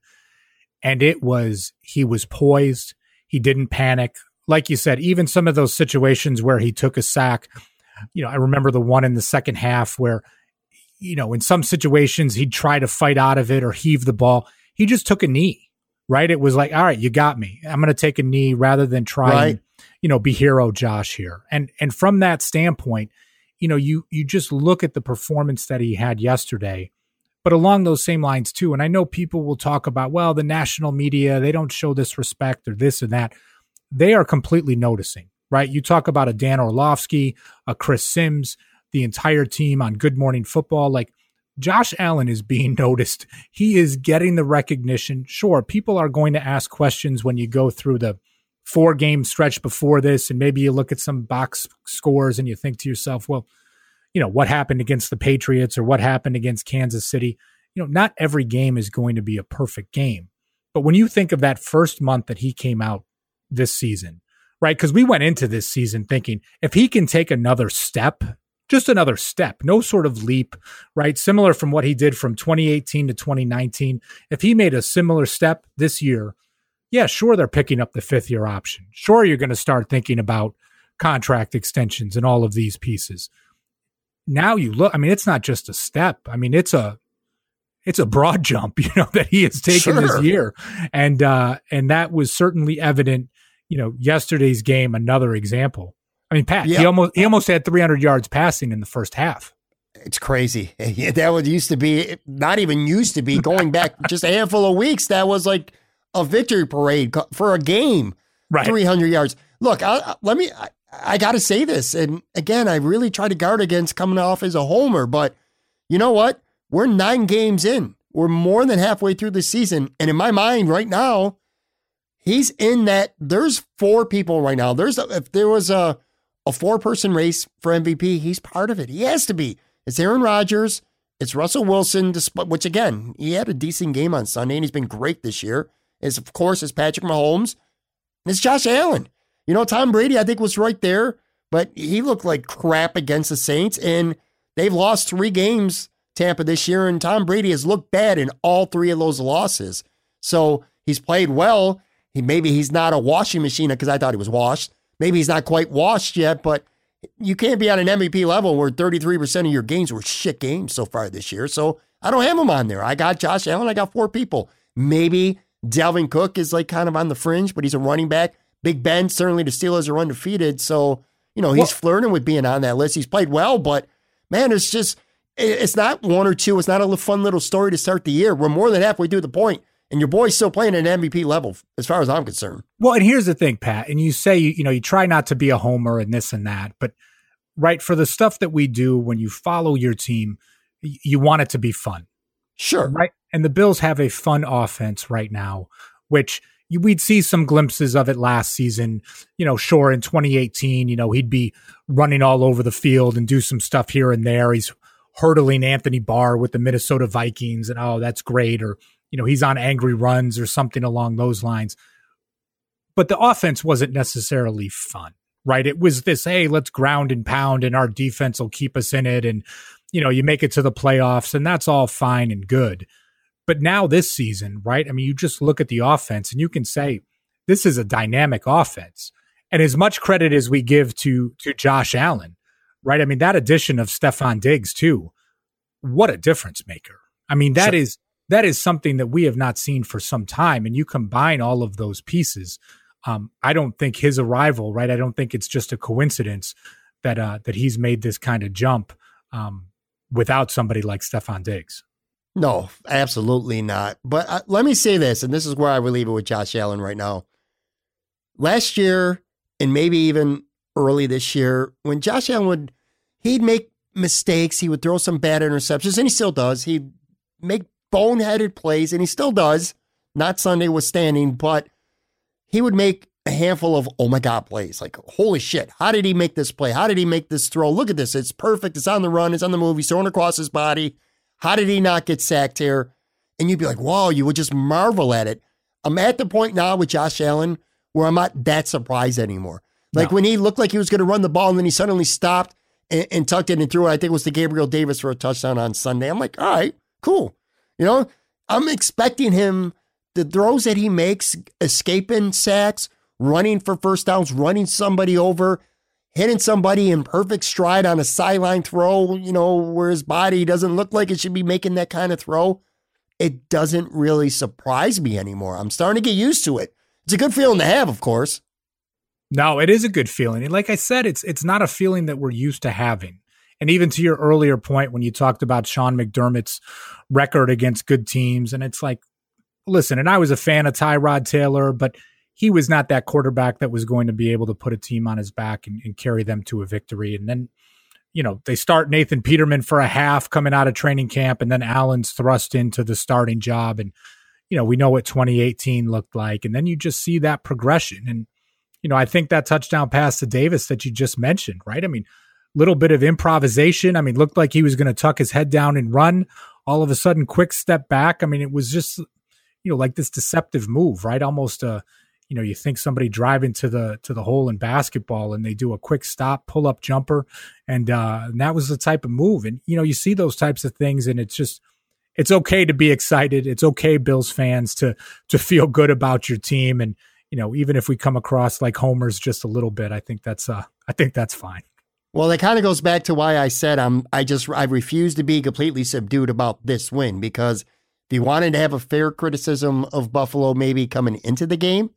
and it was he was poised. He didn't panic. Like you said, even some of those situations where he took a sack. You know, I remember the one in the second half where you know, in some situations he'd try to fight out of it or heave the ball. He just took a knee, right? It was like, all right, you got me. I'm going to take a knee rather than try right. and, you know, be hero Josh here. And and from that standpoint, you know, you you just look at the performance that he had yesterday. But along those same lines too, and I know people will talk about, well, the national media, they don't show this respect or this and that. They are completely noticing, right? You talk about a Dan Orlovsky, a Chris Simms, the entire team on Good Morning Football. Like Josh Allen is being noticed. He is getting the recognition. Sure, people are going to ask questions when you go through the four game stretch before this, and maybe you look at some box scores and you think to yourself, well, you know, what happened against the Patriots or what happened against Kansas City? You know, not every game is going to be a perfect game. But when you think of that first month that he came out this season, right? Because we went into this season thinking if he can take another step just another step, no sort of leap, right? Similar from what he did from 2018 to 2019. If he made a similar step this year, yeah, sure, they're picking up the fifth year option. Sure, you're going to start thinking about contract extensions and all of these pieces. Now you look, I mean, it's not just a step. I mean, it's a, it's a broad jump, you know, that he has taken sure. this year. And, uh, and that was certainly evident, you know, yesterday's game, another example I mean, Pat, he almost he almost had 300 yards passing in the first half. It's crazy. That was used to be not even used to be going back just a handful of weeks. That was like a victory parade for a game. Right, 300 yards. Look, I, let me. I, I got to say this, and again, I really try to guard against coming off as a homer, but you know what? We're nine games in. We're more than halfway through the season, and in my mind, right now, he's in that. There's four people right now. There's a, if there was a a four person race for MVP. He's part of it. He has to be. It's Aaron Rodgers. It's Russell Wilson, which again, he had a decent game on Sunday and he's been great this year. Is of course, it's Patrick Mahomes. And it's Josh Allen. You know, Tom Brady, I think, was right there, but he looked like crap against the Saints. And they've lost three games, Tampa, this year. And Tom Brady has looked bad in all three of those losses. So he's played well. He maybe he's not a washing machine because I thought he was washed maybe he's not quite washed yet, but you can't be on an MVP level where 33% of your games were shit games so far this year. So I don't have him on there. I got Josh Allen. I got four people. Maybe Dalvin Cook is like kind of on the fringe, but he's a running back. Big Ben, certainly the Steelers are undefeated. So, you know, he's well, flirting with being on that list. He's played well, but man, it's just, it's not one or two. It's not a fun little story to start the year. We're more than halfway through the point and your boy's still playing at an MVP level, as far as I'm concerned. Well, and here's the thing, Pat. And you say you, you know you try not to be a homer and this and that, but right for the stuff that we do when you follow your team, you want it to be fun. Sure. Right. And the Bills have a fun offense right now, which we'd see some glimpses of it last season. You know, sure, in 2018, you know, he'd be running all over the field and do some stuff here and there. He's hurdling Anthony Barr with the Minnesota Vikings, and oh, that's great. Or you know, he's on angry runs or something along those lines. But the offense wasn't necessarily fun, right? It was this, hey, let's ground and pound and our defense will keep us in it. And, you know, you make it to the playoffs and that's all fine and good. But now this season, right? I mean, you just look at the offense and you can say this is a dynamic offense. And as much credit as we give to to Josh Allen, right? I mean, that addition of Stefon Diggs too, what a difference maker. I mean, that sure. is that is something that we have not seen for some time. And you combine all of those pieces. Um, I don't think his arrival, right? I don't think it's just a coincidence that uh, that he's made this kind of jump um, without somebody like Stefon Diggs. No, absolutely not. But uh, let me say this, and this is where I will leave it with Josh Allen right now. Last year, and maybe even early this year, when Josh Allen would, he'd make mistakes. He would throw some bad interceptions, and he still does. He'd make boneheaded plays, and he still does. Not Sunday withstanding, but he would make a handful of oh my god plays. Like holy shit, how did he make this play? How did he make this throw? Look at this, it's perfect. It's on the run. It's on the move. He's throwing across his body. How did he not get sacked here? And you'd be like, whoa, you would just marvel at it. I'm at the point now with Josh Allen where I'm not that surprised anymore. Like no. when he looked like he was going to run the ball and then he suddenly stopped and, and, tucked it and threw it. I think it was to Gabriel Davis for a touchdown on Sunday. I'm like, all right, cool. You know, I'm expecting him, the throws that he makes, escaping sacks, running for first downs, running somebody over, hitting somebody in perfect stride on a sideline throw, you know, where his body doesn't look like it should be making that kind of throw. It doesn't really surprise me anymore. I'm starting to get used to it. It's a good feeling to have, of course. No, it is a good feeling. And like I said, it's it's not a feeling that we're used to having. And even to your earlier point when you talked about Sean McDermott's record against good teams, and it's like, listen, and I was a fan of Tyrod Taylor, but he was not that quarterback that was going to be able to put a team on his back and, and carry them to a victory. And then, you know, they start Nathan Peterman for a half coming out of training camp, and then Allen's thrust into the starting job. And, you know, we know what 2018 looked like. And then you just see that progression. And, you know, I think that touchdown pass to Davis that you just mentioned, right? I mean, little bit of improvisation. I mean, looked like he was going to tuck his head down and run. All of a sudden, quick step back. I mean, it was just, you know, like this deceptive move, right? Almost a, you know, you think somebody driving to the to the hole in basketball and they do a quick stop, pull up jumper, and uh, and that was the type of move. And you know, you see those types of things, and it's just it's okay to be excited. It's okay, Bills fans, to to feel good about your team, and you know, even if we come across like homers just a little bit, I think that's uh, I think that's fine. Well, that kind of goes back to why I said I'm I just I refuse to be completely subdued about this win because if you wanted to have a fair criticism of Buffalo maybe coming into the game,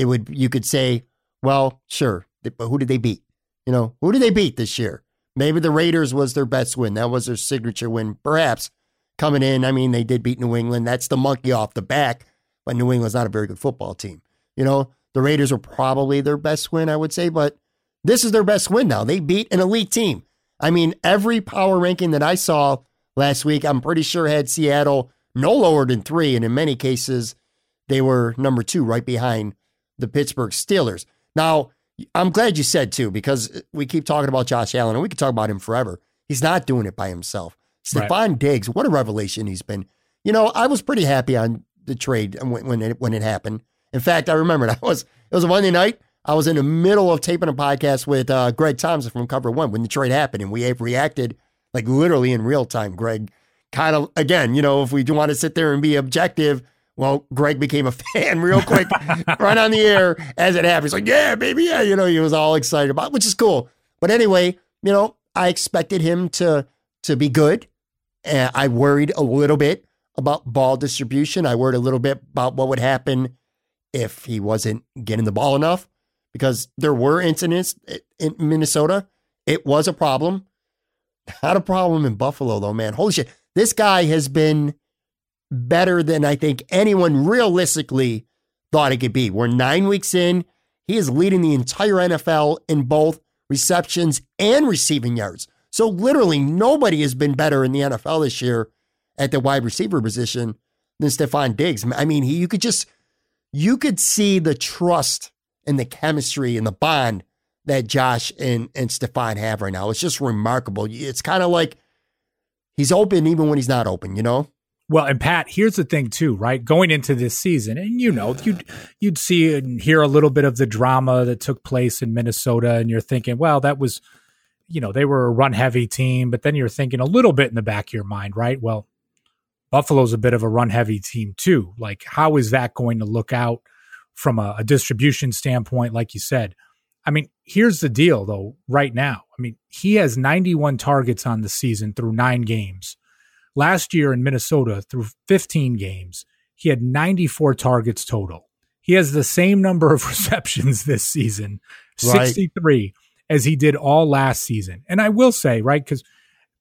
it would you could say, well, sure, but who did they beat? You know, who did they beat this year? Maybe the Raiders was their best win. That was their signature win. Perhaps coming in, I mean, they did beat New England. That's the monkey off the back, but New England's not a very good football team. You know, the Raiders were probably their best win, I would say, but this is their best win now. They beat an elite team. I mean, every power ranking that I saw last week, I'm pretty sure had Seattle no lower than three. And in many cases, they were number two, right behind the Pittsburgh Steelers. Now, I'm glad you said too, because we keep talking about Josh Allen and we could talk about him forever. He's not doing it by himself. Stefon right. Diggs, what a revelation he's been. You know, I was pretty happy on the trade when, when it when it happened. In fact, I remembered I was it was a Monday night. I was in the middle of taping a podcast with uh, Greg Thompson from Cover One when the trade happened, and we reacted like literally in real time. Greg, kind of again, you know, if we do want to sit there and be objective, well, Greg became a fan real quick, right on the air as it happened. He's like, yeah, baby, yeah. You know, he was all excited about, it, which is cool. But anyway, you know, I expected him to to be good. And I worried a little bit about ball distribution. I worried a little bit about what would happen if he wasn't getting the ball enough because there were incidents in Minnesota. It was a problem. Not a problem in Buffalo, though, man. Holy shit. This guy has been better than I think anyone realistically thought it could be. We're nine weeks in. He is leading the entire NFL in both receptions and receiving yards. So literally nobody has been better in the NFL this year at the wide receiver position than Stefon Diggs. I mean, he, you could just you could see the trust and the chemistry and the bond that Josh and and Stefon have right now. It's just remarkable. It's kind of like he's open even when he's not open, you know? Well, and Pat, here's the thing too, right? Going into this season, and you know, you'd you'd see and hear a little bit of the drama that took place in Minnesota, and you're thinking, well, that was, you know, they were a run heavy team, but then you're thinking a little bit in the back of your mind, right? Well, Buffalo's a bit of a run heavy team too. Like, how is that going to look out from a, a distribution standpoint? Like you said, I mean, here's the deal though. Right now, I mean, he has 91 targets on the season through nine games Last year in Minnesota, through 15 games, he had 94 targets total. He has the same number of receptions this season, right. 63, as he did all last season. And I will say, right, because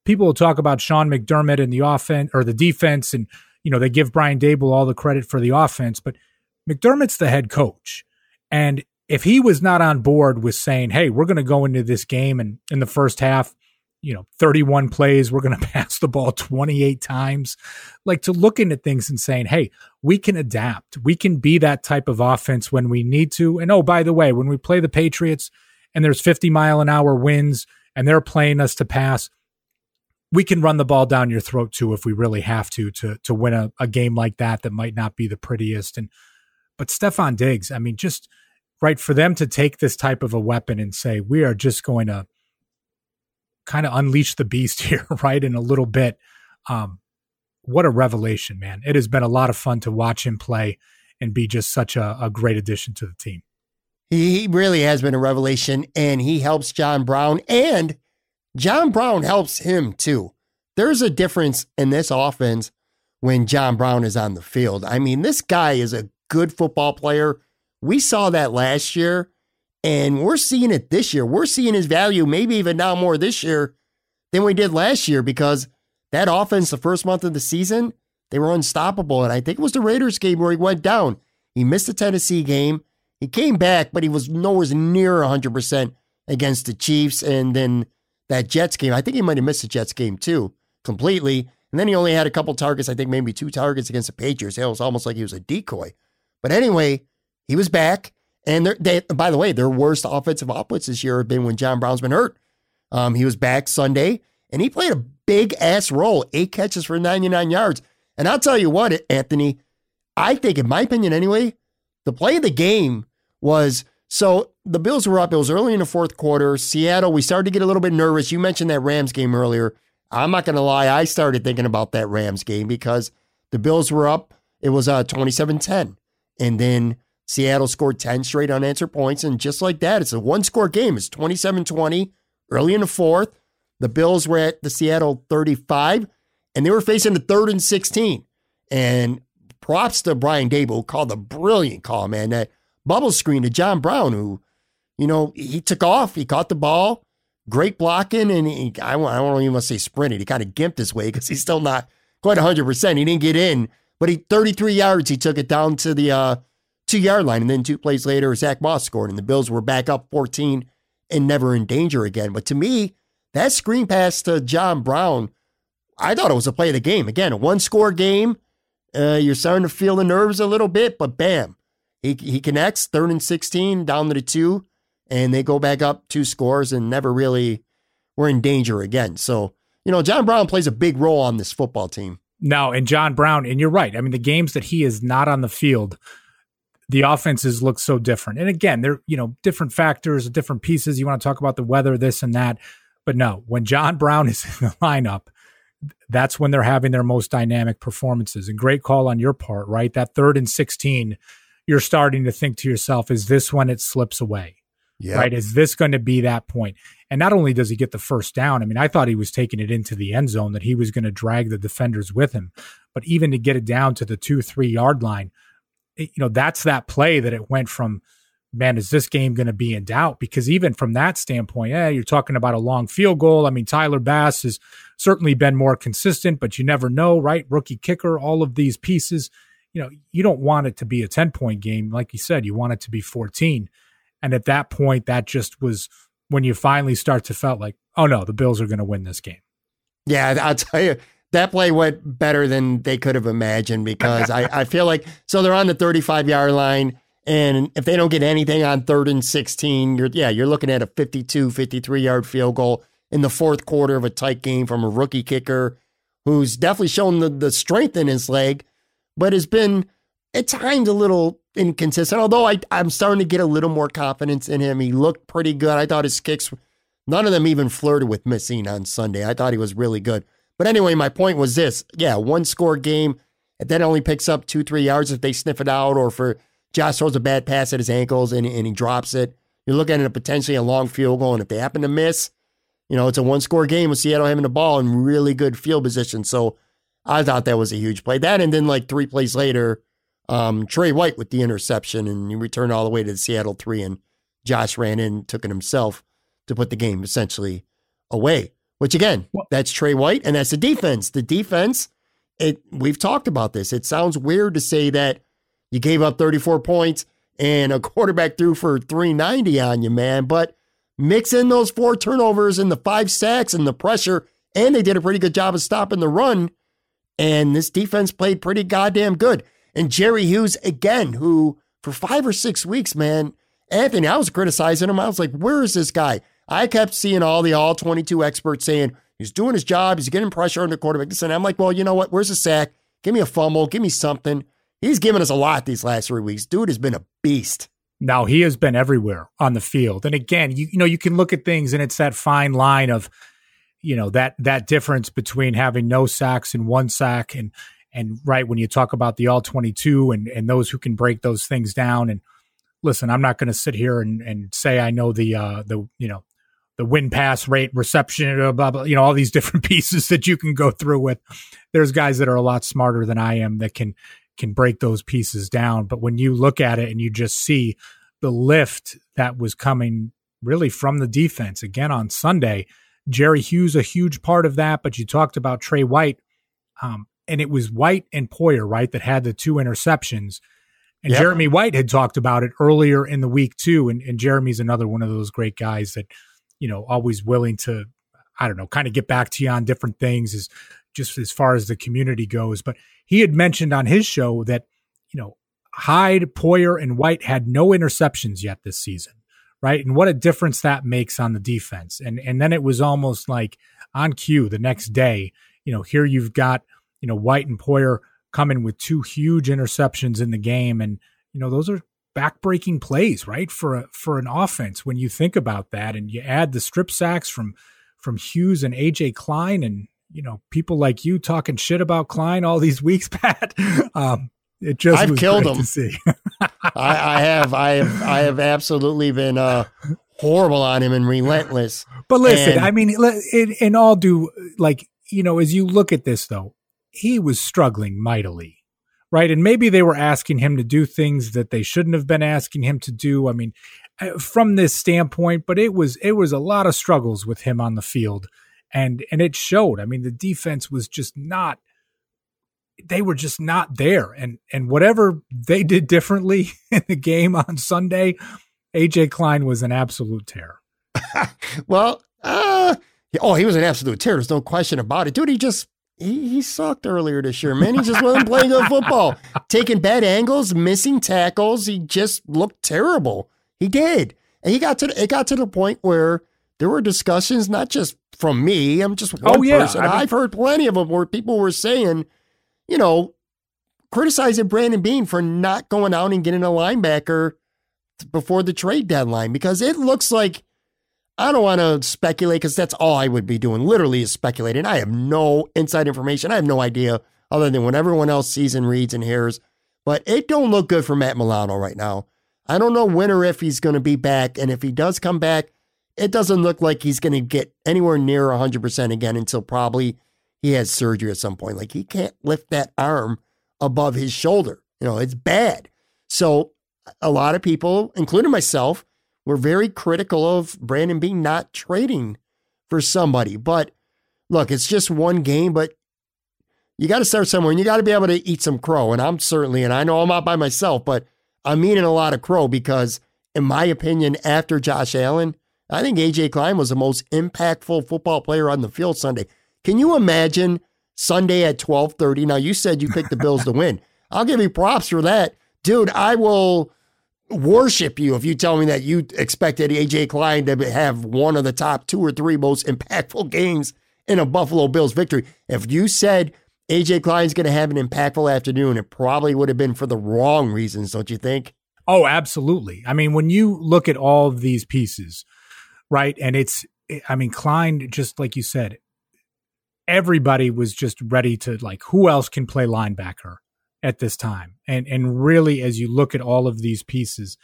people will talk about Sean McDermott and the offense or the defense, and you know they give Brian Daboll all the credit for the offense, but McDermott's the head coach, and if he was not on board with saying, "Hey, we're going to go into this game and in the first half you know, 31 plays, we're going to pass the ball 28 times. Like to looking at things and saying, hey, we can adapt. We can be that type of offense when we need to. And oh, by the way, when we play the Patriots and there's 50 mile an hour winds and they're playing us to pass, we can run the ball down your throat too if we really have to to to win a, a game like that that might not be the prettiest. And but Stefon Diggs, I mean, just right for them to take this type of a weapon and say we are just going to kind of unleash the beast here, right? In a little bit. Um, what a revelation, man. It has been a lot of fun to watch him play and be just such a, a great addition to the team. He really has been a revelation, and he helps John Brown, and John Brown helps him too. There's a difference in this offense when John Brown is on the field. I mean, this guy is a good football player. We saw that last year and we're seeing it this year. We're seeing his value maybe even now more this year than we did last year because that offense, the first month of the season, they were unstoppable. And I think it was the Raiders game where he went down. He missed the Tennessee game. He came back, but he was nowhere near 100% against the Chiefs. And then that Jets game, I think he might have missed the Jets game too completely. And then he only had a couple targets, I think maybe two targets against the Patriots. It was almost like he was a decoy. But anyway, he was back. And they, by the way, their worst offensive outputs this year have been when John Brown's been hurt. Um, he was back Sunday and he played a big ass role, eight catches for 99 yards. And I'll tell you what, Anthony, I think, in my opinion anyway, the play of the game was so the Bills were up. It was early in the fourth quarter. Seattle, we started to get a little bit nervous. You mentioned that Rams game earlier. I'm not going to lie. I started thinking about that Rams game because the Bills were up. It was uh, 27 10. And then Seattle scored 10 straight unanswered points. And just like that, it's a one score game. It's 27 20 early in the fourth. The Bills were at the Seattle 35, and they were facing the third and 16. And props to Brian who called a brilliant call, man. That bubble screen to John Brown, who, you know, he took off, he caught the ball, great blocking, and he, I, I don't even want to say sprinted. He kind of gimped his way because he's still not quite 100%. He didn't get in, but he 33 yards, he took it down to the uh, two yard line. And then two plays later, Zack Moss scored, and the Bills were back up 14 and never in danger again. But to me, that screen pass to John Brown, I thought it was a play of the game. Again, a one score game. Uh, you're starting to feel the nerves a little bit, but bam, he, he connects third and 16 down to the two, and they go back up two scores and never really were in danger again. So, you know, John Brown plays a big role on this football team. No, and John Brown, and you're right. I mean, the games that he is not on the field, the offenses look so different. And again, they're, you know, different factors, different pieces. You want to talk about the weather, this and that. But no, when John Brown is in the lineup, that's when they're having their most dynamic performances. And great call on your part, right? That third and 16, you're starting to think to yourself, is this when it slips away? Yep. Right? Is this going to be that point? And not only does he get the first down, I mean, I thought he was taking it into the end zone, that he was going to drag the defenders with him. But even to get it down to the two, three yard line, you know, that's that play that it went from, man, is this game going to be in doubt? Because even from that standpoint, yeah, you're talking about a long field goal. I mean, Tyler Bass has certainly been more consistent, but you never know, right? Rookie kicker, all of these pieces. You know, you don't want it to be a 10 point game. Like you said, you want it to be 14. And at that point, that just was when you finally start to felt like, oh no, the Bills are going to win this game. Yeah, I'll tell you, that play went better than they could have imagined because I, I feel like so they're on the 35 yard line. And if they don't get anything on third and 16, you're yeah, you're looking at a 52, 53 yard field goal in the fourth quarter of a tight game from a rookie kicker who's definitely shown the, the strength in his leg, but has been at times a little inconsistent. Although I, I'm starting to get a little more confidence in him. He looked pretty good. I thought his kicks, none of them even flirted with missing on Sunday. I thought he was really good. But anyway, my point was this yeah, one score game. And then only picks up two, three yards if they sniff it out or for Josh throws a bad pass at his ankles and, and he drops it. You're looking at a potentially a long field goal. And if they happen to miss, you know, it's a one score game with Seattle having the ball in really good field position. So I thought that was a huge play. That and then like three plays later, um, Tre White with the interception and he returned all the way to the Seattle three and Josh ran in, took it himself to put the game essentially away. Which again, that's Tre White, and that's the defense. The defense, it we've talked about this. It sounds weird to say that you gave up 34 points and a quarterback threw for 390 on you, man. But Mix in those four turnovers and the five sacks and the pressure, and they did a pretty good job of stopping the run. And this defense played pretty goddamn good. And Jerry Hughes, again, who for five or six weeks, man, Anthony, I was criticizing him. I was like, where is this guy? I kept seeing all the all 22 experts saying he's doing his job, he's getting pressure on the quarterback. And I'm like, well, you know what? Where's the sack? Give me a fumble, give me something. He's given us a lot these last three weeks. Dude has been a beast. Now he has been everywhere on the field. And again, you, you know, you can look at things and it's that fine line of, you know, that that difference between having no sacks and one sack and and right when you talk about the all 22 and and those who can break those things down and listen, I'm not going to sit here and and say I know the uh the you know the win pass rate, reception, blah, blah, you know, all these different pieces that you can go through with. There's guys that are a lot smarter than I am that can can break those pieces down. But when you look at it and you just see the lift that was coming really from the defense again on Sunday, Jerry Hughes a huge part of that. But you talked about Tre White, um, and it was White and Poyer right that had the two interceptions. And yep. Jeremy White had talked about it earlier in the week too. And, and Jeremy's another one of those great guys that you know, always willing to, I don't know, kind of get back to you on different things is just as far as the community goes. But he had mentioned on his show that, you know, Hyde, Poyer, and White had no interceptions yet this season, right? And what a difference that makes on the defense. And and then it was almost like on cue the next day, you know, here you've got, you know, White and Poyer coming with two huge interceptions in the game. And, you know, those are backbreaking plays, right? For a, for an offense when you think about that and you add the strip sacks from from Hughes and AJ Klein and you know people like you talking shit about Klein all these weeks, Pat. Um, it just I've killed him. I, I, have, I have, I have absolutely been uh, horrible on him and relentless. But listen, and, I mean, in, in all due, like you know, as you look at this though, he was struggling mightily right? And maybe they were asking him to do things that they shouldn't have been asking him to do. I mean, uh, from this standpoint, but it was it was a lot of struggles with him on the field, and and it showed. I mean, the defense was just not. They were just not there, and and whatever they did differently in the game on Sunday, AJ Klein was an absolute tear. well, uh, oh, he was an absolute tear. There's no question about it, dude. He just he, he sucked earlier this year, man. He just wasn't playing good football. Taking bad angles, missing tackles. He just looked terrible. He did. And he got to the, it got to the point where there were discussions, not just from me. I'm just one oh, yeah. person. I mean, I've heard plenty of them where people were saying, you know, criticizing Brandon Beane for not going out and getting a linebacker before the trade deadline because it looks like I don't want to speculate because that's all I would be doing. Literally is speculating. I have no inside information. I have no idea other than what everyone else sees and reads and hears. But it don't look good for Matt Milano right now. I don't know when or if he's going to be back. And if he does come back, it doesn't look like he's going to get anywhere near 100% again until probably he has surgery at some point. Like he can't lift that arm above his shoulder. You know, it's bad. So a lot of people, including myself, we're very critical of Brandon Beane not trading for somebody. But look, it's just one game, but you got to start somewhere and you got to be able to eat some crow. And I'm certainly, and I know I'm not by myself, but I'm eating a lot of crow because, in my opinion, after Josh Allen, I think AJ Klein was the most impactful football player on the field Sunday. Can you imagine Sunday at 12:30? Now you said you picked the Bills to win. I'll give you props for that. Dude, I will worship you if you tell me that you expected AJ Klein to have one of the top two or three most impactful games in a Buffalo Bills victory. If you said AJ Klein's going to have an impactful afternoon, it probably would have been for the wrong reasons, don't you think? Oh, absolutely. I mean, when you look at all of these pieces, right? And it's, I mean, Klein, just like you said, everybody was just ready to like, who else can play linebacker? at this time. And and really, as you look at all of these pieces,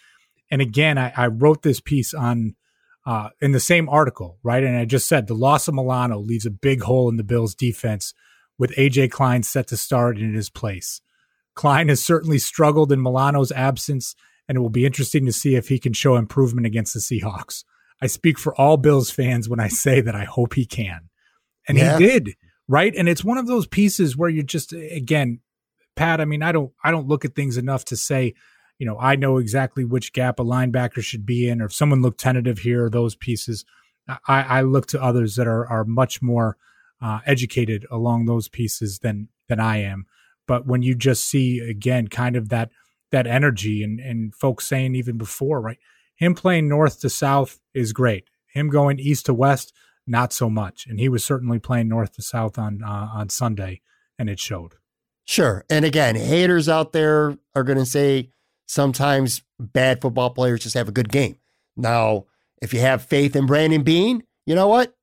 and again, I, I wrote this piece on uh, in the same article, right? And I just said the loss of Milano leaves a big hole in the Bills' defense with AJ Klein set to start in his place. Klein has certainly struggled in Milano's absence, and it will be interesting to see if he can show improvement against the Seahawks. I speak for all Bills fans when I say that I hope he can. And yeah. he did, right? And it's one of those pieces where you're just, again, Pat, I mean, I don't I don't look at things enough to say, you know, I know exactly which gap a linebacker should be in, or if someone looked tentative here, those pieces. I, I look to others that are are much more uh, educated along those pieces than than I am. But when you just see again, kind of that that energy and and folks saying even before, right, him playing north to south is great. Him going east to west, not so much. And he was certainly playing north to south on uh, on Sunday, and it showed. Sure. And again, haters out there are going to say sometimes bad football players just have a good game. Now, if you have faith in Brandon Beane, you know what?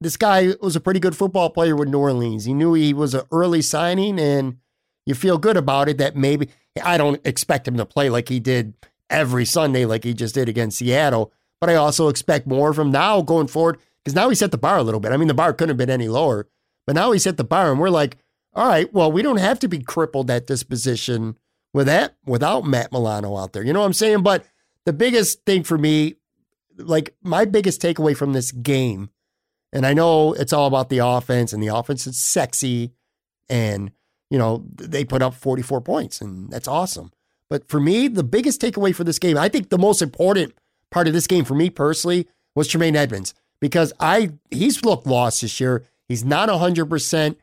This guy was a pretty good football player with New Orleans. He knew he was an early signing, and you feel good about it that maybe I don't expect him to play like he did every Sunday, like he just did against Seattle. But I also expect more from now going forward because now he set the bar a little bit. I mean, the bar couldn't have been any lower, but now he set the bar, and we're like, all right, well, we don't have to be crippled at this position with that without Matt Milano out there. You know what I'm saying? But the biggest thing for me, like my biggest takeaway from this game, and I know it's all about the offense, and the offense is sexy, and you know they put up 44 points, and that's awesome. But for me, the biggest takeaway for this game, I think the most important part of this game for me personally was Tremaine Edmunds because I he's looked lost this year. He's not 100%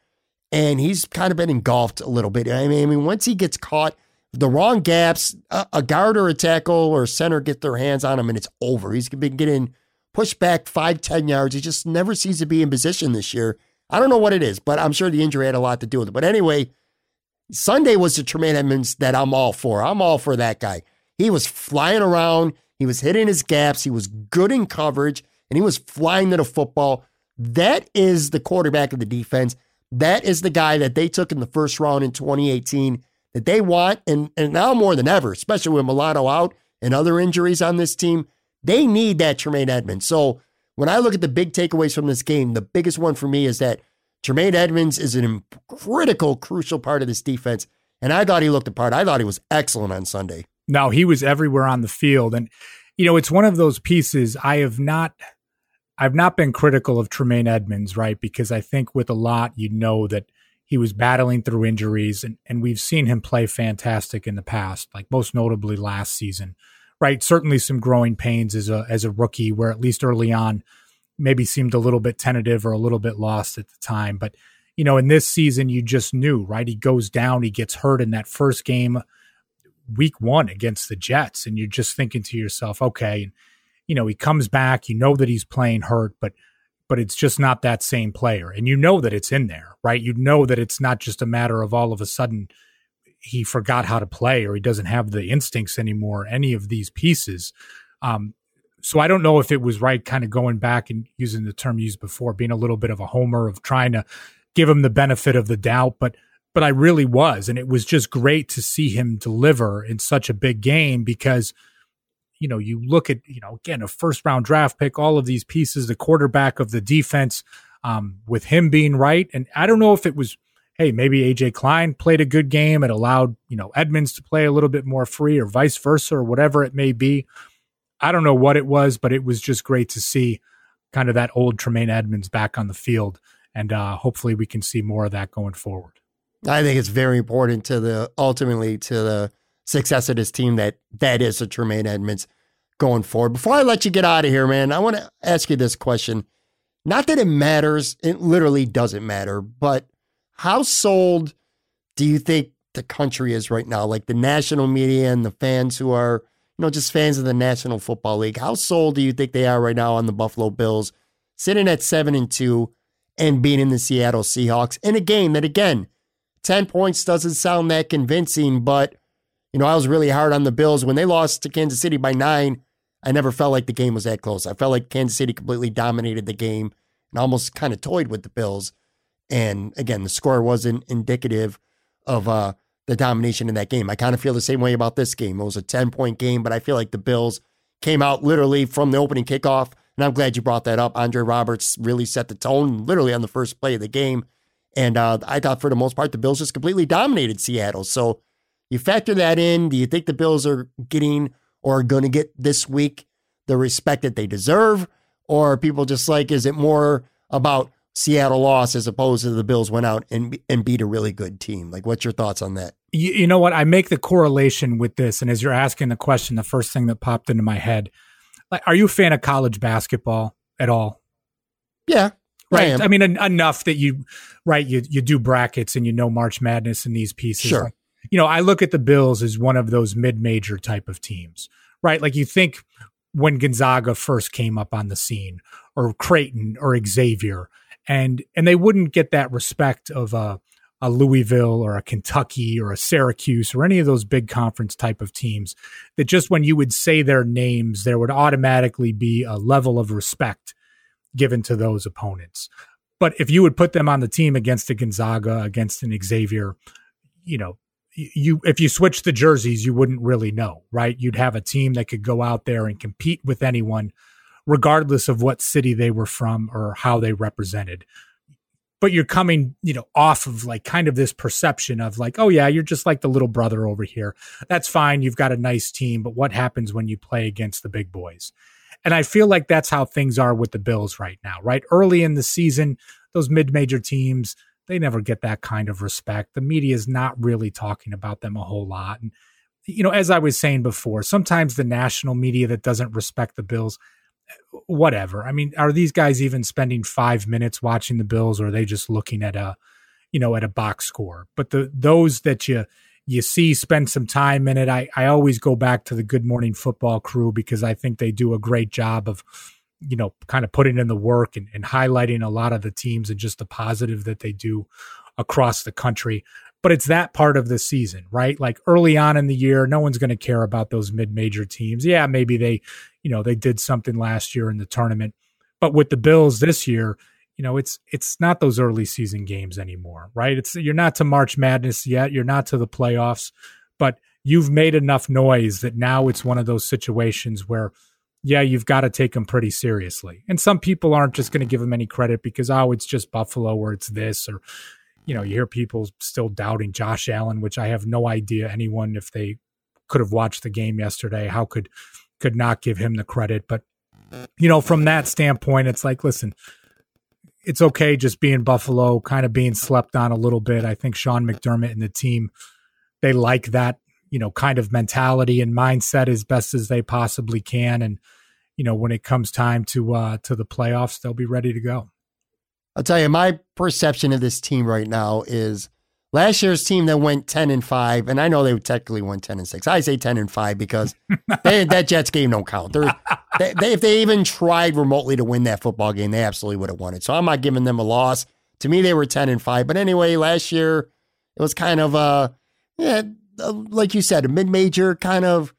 and he's kind of been engulfed a little bit. I mean, I mean once he gets caught, the wrong gaps, a, a guard or a tackle or a center get their hands on him and it's over. He's been getting pushed back five, 10 yards. He just never seems to be in position this year. I don't know what it is, but I'm sure the injury had a lot to do with it. But anyway, Sunday was the Tremaine Edmunds that I'm all for. I'm all for that guy. He was flying around. He was hitting his gaps. He was good in coverage and he was flying to the football. That is the quarterback of the defense. That is the guy that they took in the first round in 2018 that they want. And, and now more than ever, especially with Milano out and other injuries on this team, they need that Tremaine Edmunds. So when I look at the big takeaways from this game, the biggest one for me is that Tremaine Edmunds is a critical, crucial part of this defense. And I thought he looked the part. I thought he was excellent on Sunday. No, he was everywhere on the field. And, you know, it's one of those pieces I have not I've not been critical of Tremaine Edmunds, right? Because I think with a lot, you know that he was battling through injuries and, and we've seen him play fantastic in the past, like most notably last season, right? Certainly some growing pains as a, as a rookie where at least early on, maybe seemed a little bit tentative or a little bit lost at the time. But, you know, in this season, you just knew, right? He goes down, he gets hurt in that first game, week one against the Jets. And you're just thinking to yourself, okay, you know, he comes back, you know that he's playing hurt, but but it's just not that same player. And you know that it's in there, right? You know that it's not just a matter of all of a sudden he forgot how to play or he doesn't have the instincts anymore, any of these pieces. Um, so I don't know if it was right kind of going back and using the term used before, being a little bit of a homer of trying to give him the benefit of the doubt, but but I really was. And it was just great to see him deliver in such a big game because – you know, you look at, you know, again, a first round draft pick, all of these pieces, the quarterback of the defense, um, with him being right. And I don't know if it was, hey, maybe AJ Klein played a good game. It allowed, you know, Edmunds to play a little bit more free or vice versa or whatever it may be. I don't know what it was, but it was just great to see kind of that old Tremaine Edmunds back on the field. And uh, hopefully we can see more of that going forward. I think it's very important to the ultimately to the success of this team that that is a Tremaine Edmunds going forward. Before I let you get out of here, man, I want to ask you this question. Not that it matters, it literally doesn't matter, but how sold do you think the country is right now? Like the national media and the fans who are, you know, just fans of the National Football League. How sold do you think they are right now on the Buffalo Bills, sitting at seven and two and beating the Seattle Seahawks in a game that again, 10 points doesn't sound that convincing, but you know, I was really hard on the Bills when they lost to Kansas City by nine. I never felt like the game was that close. I felt like Kansas City completely dominated the game and almost kind of toyed with the Bills. And again, the score wasn't indicative of uh, the domination in that game. I kind of feel the same way about this game. It was a 10 point game, but I feel like the Bills came out literally from the opening kickoff. And I'm glad you brought that up. Andre Roberts really set the tone literally on the first play of the game. And uh, I thought for the most part, the Bills just completely dominated Seattle. So you factor that in. Do you think the Bills are getting or are going to get this week the respect that they deserve? Or are people just like, is it more about Seattle loss as opposed to the Bills went out and, and beat a really good team? Like, what's your thoughts on that? You, you know what? I make the correlation with this, and as you're asking the question, the first thing that popped into my head, like, are you a fan of college basketball at all? Yeah, right. I, I mean, en- enough that you, right? You you do brackets and you know March Madness and these pieces. Sure. Like, you know, I look at the Bills as one of those mid-major type of teams, right? Like you think when Gonzaga first came up on the scene, or Creighton, or Xavier, and and they wouldn't get that respect of a a Louisville or a Kentucky or a Syracuse or any of those big conference type of teams that just when you would say their names, there would automatically be a level of respect given to those opponents. But if you would put them on the team against a Gonzaga, against an Xavier, you know, you if you switch the jerseys, you wouldn't really know, right? You'd have a team that could go out there and compete with anyone, regardless of what city they were from or how they represented but you're coming, you know, off of like kind of this perception of like, oh yeah, you're just like the little brother over here. That's fine. You've got a nice team, but what happens when you play against the big boys? And I feel like that's how things are with the Bills right now, right? Early in the season, those mid-major teams, they never get that kind of respect. The media is not really talking about them a whole lot. And you know, as I was saying before, sometimes the national media that doesn't respect the Bills, whatever. I mean, are these guys even spending five minutes watching the Bills, or are they just looking at a, you know, at a box score? But the those that you you see spend some time in it. I I always go back to the Good Morning Football crew because I think they do a great job of, you know, kind of putting in the work and, and highlighting a lot of the teams and just the positive that they do across the country but it's that part of the season, right? Like early on in the year, no one's going to care about those mid-major teams. Yeah, maybe they, you know, they did something last year in the tournament, but with the Bills this year, you know, it's it's not those early season games anymore, right? It's you're not to March Madness yet, you're not to the playoffs, but you've made enough noise that now it's one of those situations where yeah, you've got to take them pretty seriously. And some people aren't just going to give them any credit because oh, it's just Buffalo or it's this or you know, you hear people still doubting Josh Allen, which I have no idea anyone if they could have watched the game yesterday, how could could not give him the credit. But you know, from that standpoint, it's like, listen, it's okay just being Buffalo, kind of being slept on a little bit. I think Sean McDermott and the team, they like that, you know, kind of mentality and mindset as best as they possibly can. And, you know, when it comes time to uh to the playoffs, they'll be ready to go. I'll tell you, my perception of this team right now is last year's team that went 10 and 5, and I know they technically won 10 and 6. I say 10 and 5 because they, that Jets game don't count. They, they, if they even tried remotely to win that football game, they absolutely would have won it. So I'm not giving them a loss. To me, they were 10 and 5. But anyway, last year, it was kind of a, yeah, like you said, a mid major kind of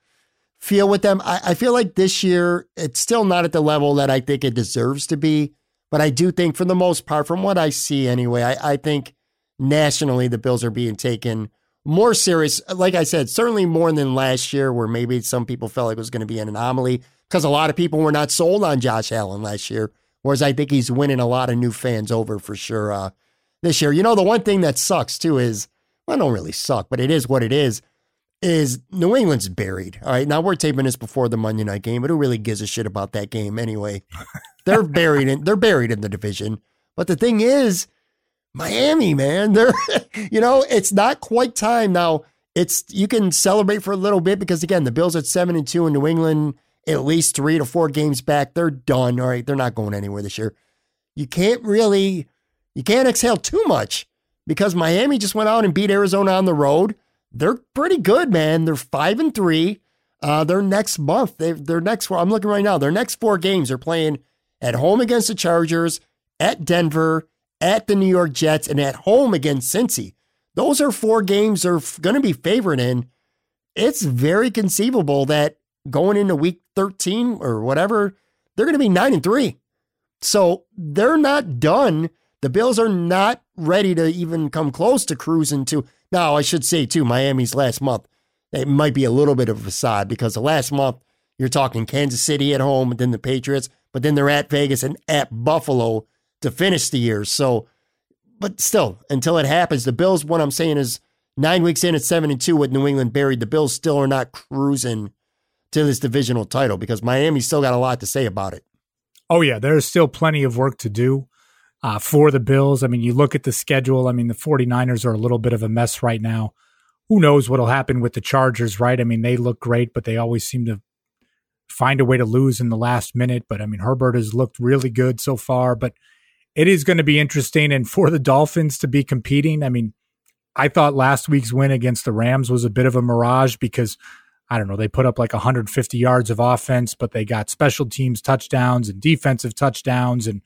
feel with them. I, I feel like this year, it's still not at the level that I think it deserves to be. But I do think, for the most part, from what I see anyway, I, I think nationally the Bills are being taken more serious. Like I said, certainly more than last year, where maybe some people felt like it was going to be an anomaly because a lot of people were not sold on Josh Allen last year. Whereas I think he's winning a lot of new fans over for sure uh, this year. You know, the one thing that sucks too is, well, don't really suck, but it is what it is, is New England's buried. All right. Now we're taping this before the Monday night game, but who really gives a shit about that game anyway? They're buried in they're buried in the division. But the thing is, Miami, man, they're you know, it's not quite time now. It's you can celebrate for a little bit because again, the Bills at seven and two in New England, at least three to four games back. They're done. All right, they're not going anywhere this year. You can't really you can't exhale too much because Miami just went out and beat Arizona on the road. They're pretty good, man. They're five and three. Uh, their next month, they, their next four, I'm looking right now, their next four games they are playing at home against the Chargers, at Denver, at the New York Jets, and at home against Cincy. Those are four games they're going to be favored in. It's very conceivable that going into week 13 or whatever, they're going to be 9 and 3. So they're not done. The Bills are not ready to even come close to cruising to. Now, I should say, too, Miami's last month, it might be a little bit of a facade because the last month, you're talking Kansas City at home, and then the Patriots but then they're at Vegas and at Buffalo to finish the year. So, but still, until it happens, the Bills, what I'm saying is nine weeks in at seven and two with New England buried, the Bills still are not cruising to this divisional title because Miami's still got a lot to say about it. Oh, yeah. There's still plenty of work to do uh, for the Bills. I mean, you look at the schedule. I mean, the 49ers are a little bit of a mess right now. who knows what'll happen with the Chargers, right? I mean, they look great, but they always seem to find a way to lose in the last minute. But I mean, Herbert has looked really good so far, but it is going to be interesting. And for the Dolphins to be competing, I mean, I thought last week's win against the Rams was a bit of a mirage because I don't know, they put up like 150 yards of offense, but they got special teams touchdowns and defensive touchdowns. And,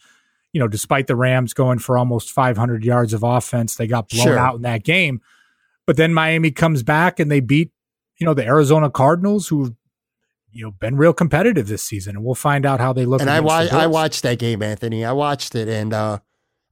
you know, despite the Rams going for almost 500 yards of offense, they got blown Sure. out in that game. But then Miami comes back and they beat, you know, the Arizona Cardinals, who, you know, been real competitive this season. And we'll find out how they look. And I, wa- I watched that game, Anthony. I watched it, and uh,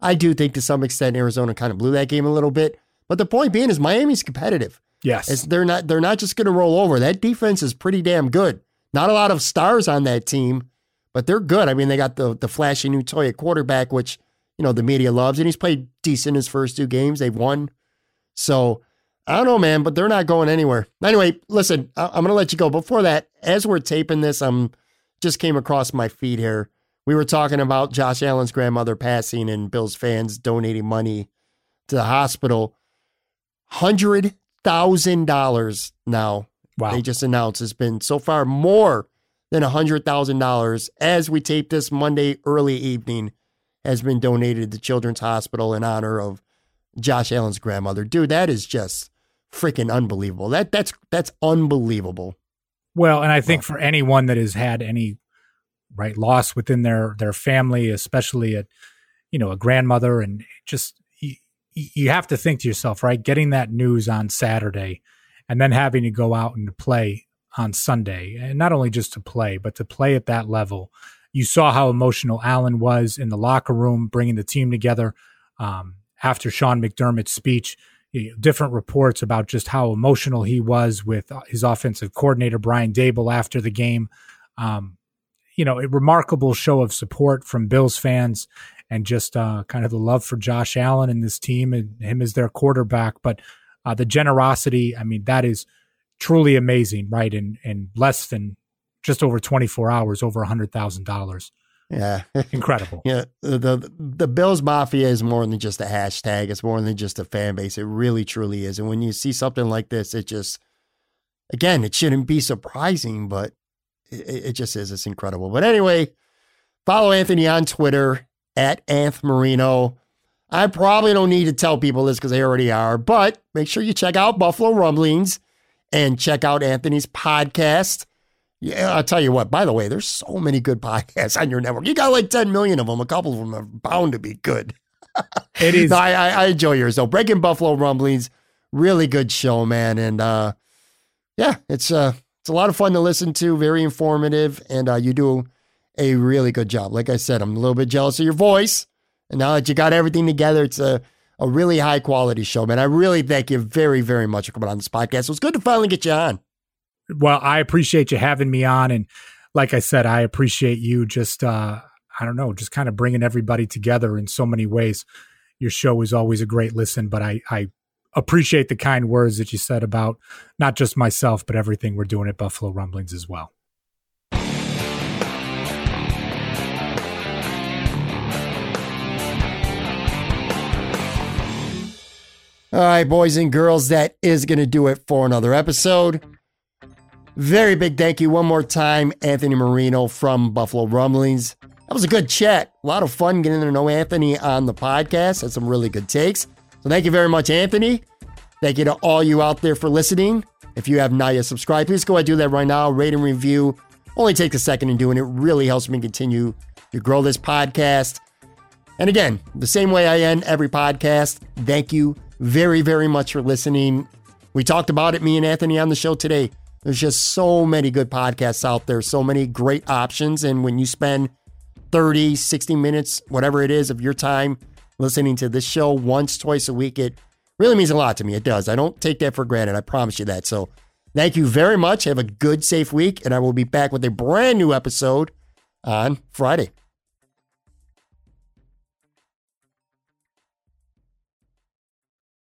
I do think to some extent Arizona kind of blew that game a little bit. But the point being is Miami's competitive. Yes. It's, they're not they're not just going to roll over. That defense is pretty damn good. Not a lot of stars on that team, but they're good. I mean, they got the the flashy new toy at quarterback, which you know the media loves, and he's played decent his first two games. They've won, so I don't know, man, but they're not going anywhere. Anyway, listen, I- I'm going to let you go. Before that, as we're taping this, I'm just came across my feed here. We were talking about Josh Allen's grandmother passing and Bills fans donating money to the hospital. Hundred thousand dollars now. wow. They just announced it's been so far more than hundred thousand dollars as we tape this Monday early evening has been donated to Children's Hospital in honor of Josh Allen's grandmother. Dude, that is just freaking unbelievable. That that's that's unbelievable. Well, and I think for anyone that has had any right loss within their their family, especially a you know a grandmother, and just you, you have to think to yourself, right, getting that news on Saturday, and then having to go out and play on Sunday, and not only just to play, but to play at that level. You saw how emotional Allen was in the locker room, bringing the team together um, after Sean McDermott's speech different reports about just how emotional he was with uh, his offensive coordinator Brian Daboll after the game. Um, you know, a remarkable show of support from Bills fans and just uh, kind of the love for Josh Allen and this team and him as their quarterback. But uh, the generosity, I mean, that is truly amazing, right? In in less than just over 24 hours, over a hundred thousand dollars. Yeah. Incredible. Yeah, the, the the Bills Mafia is more than just a hashtag. It's more than just a fan base. It really, truly is. And when you see something like this, it just, again, it shouldn't be surprising, but it, it just is. It's incredible. But anyway, follow Anthony on Twitter at Anth Marino. I probably don't need to tell people this because they already are, but make sure you check out Buffalo Rumblings and check out Anthony's podcast. Yeah, I'll tell you what, by the way, there's so many good podcasts on your network. You got like 10 million of them. A couple of them are bound to be good. It is No, I, I, I enjoy yours though. Breaking Buffalo Rumblings, really good show, man. And uh, yeah, it's uh, it's a lot of fun to listen to. Very informative, and uh, you do a really good job. Like I said, I'm a little bit jealous of your voice, and now that you got everything together, it's a a really high quality show, man. I really thank you very, very much for coming on this podcast. It was good to finally get you on. well i appreciate you having me on and like i said i appreciate you just uh i don't know just kind of bringing everybody together in so many ways your show is always a great listen but i i appreciate the kind words that you said about not just myself but everything we're doing at buffalo rumblings as well All right, boys and girls, that is going to do it for another episode. Very big thank you one more time, Anthony Marino from Buffalo Rumblings. That was a good chat. A lot of fun getting to know Anthony on the podcast. Had some really good takes. So thank you very much, Anthony. Thank you to all you out there for listening. If you have not yet subscribed, please go ahead and do that right now. Rate and review. Only take a second in doing it. Really helps me continue to grow this podcast. And again, the same way I end every podcast, thank you very, very much for listening. We talked about it, me and Anthony on the show today. There's just so many good podcasts out there, so many great options. And when you spend 30, 60 minutes, whatever it is of your time listening to this show once, twice a week, it really means a lot to me. It does. I don't take that for granted. I promise you that. So thank you very much. Have a good, safe week. And I will be back with a brand new episode on Friday.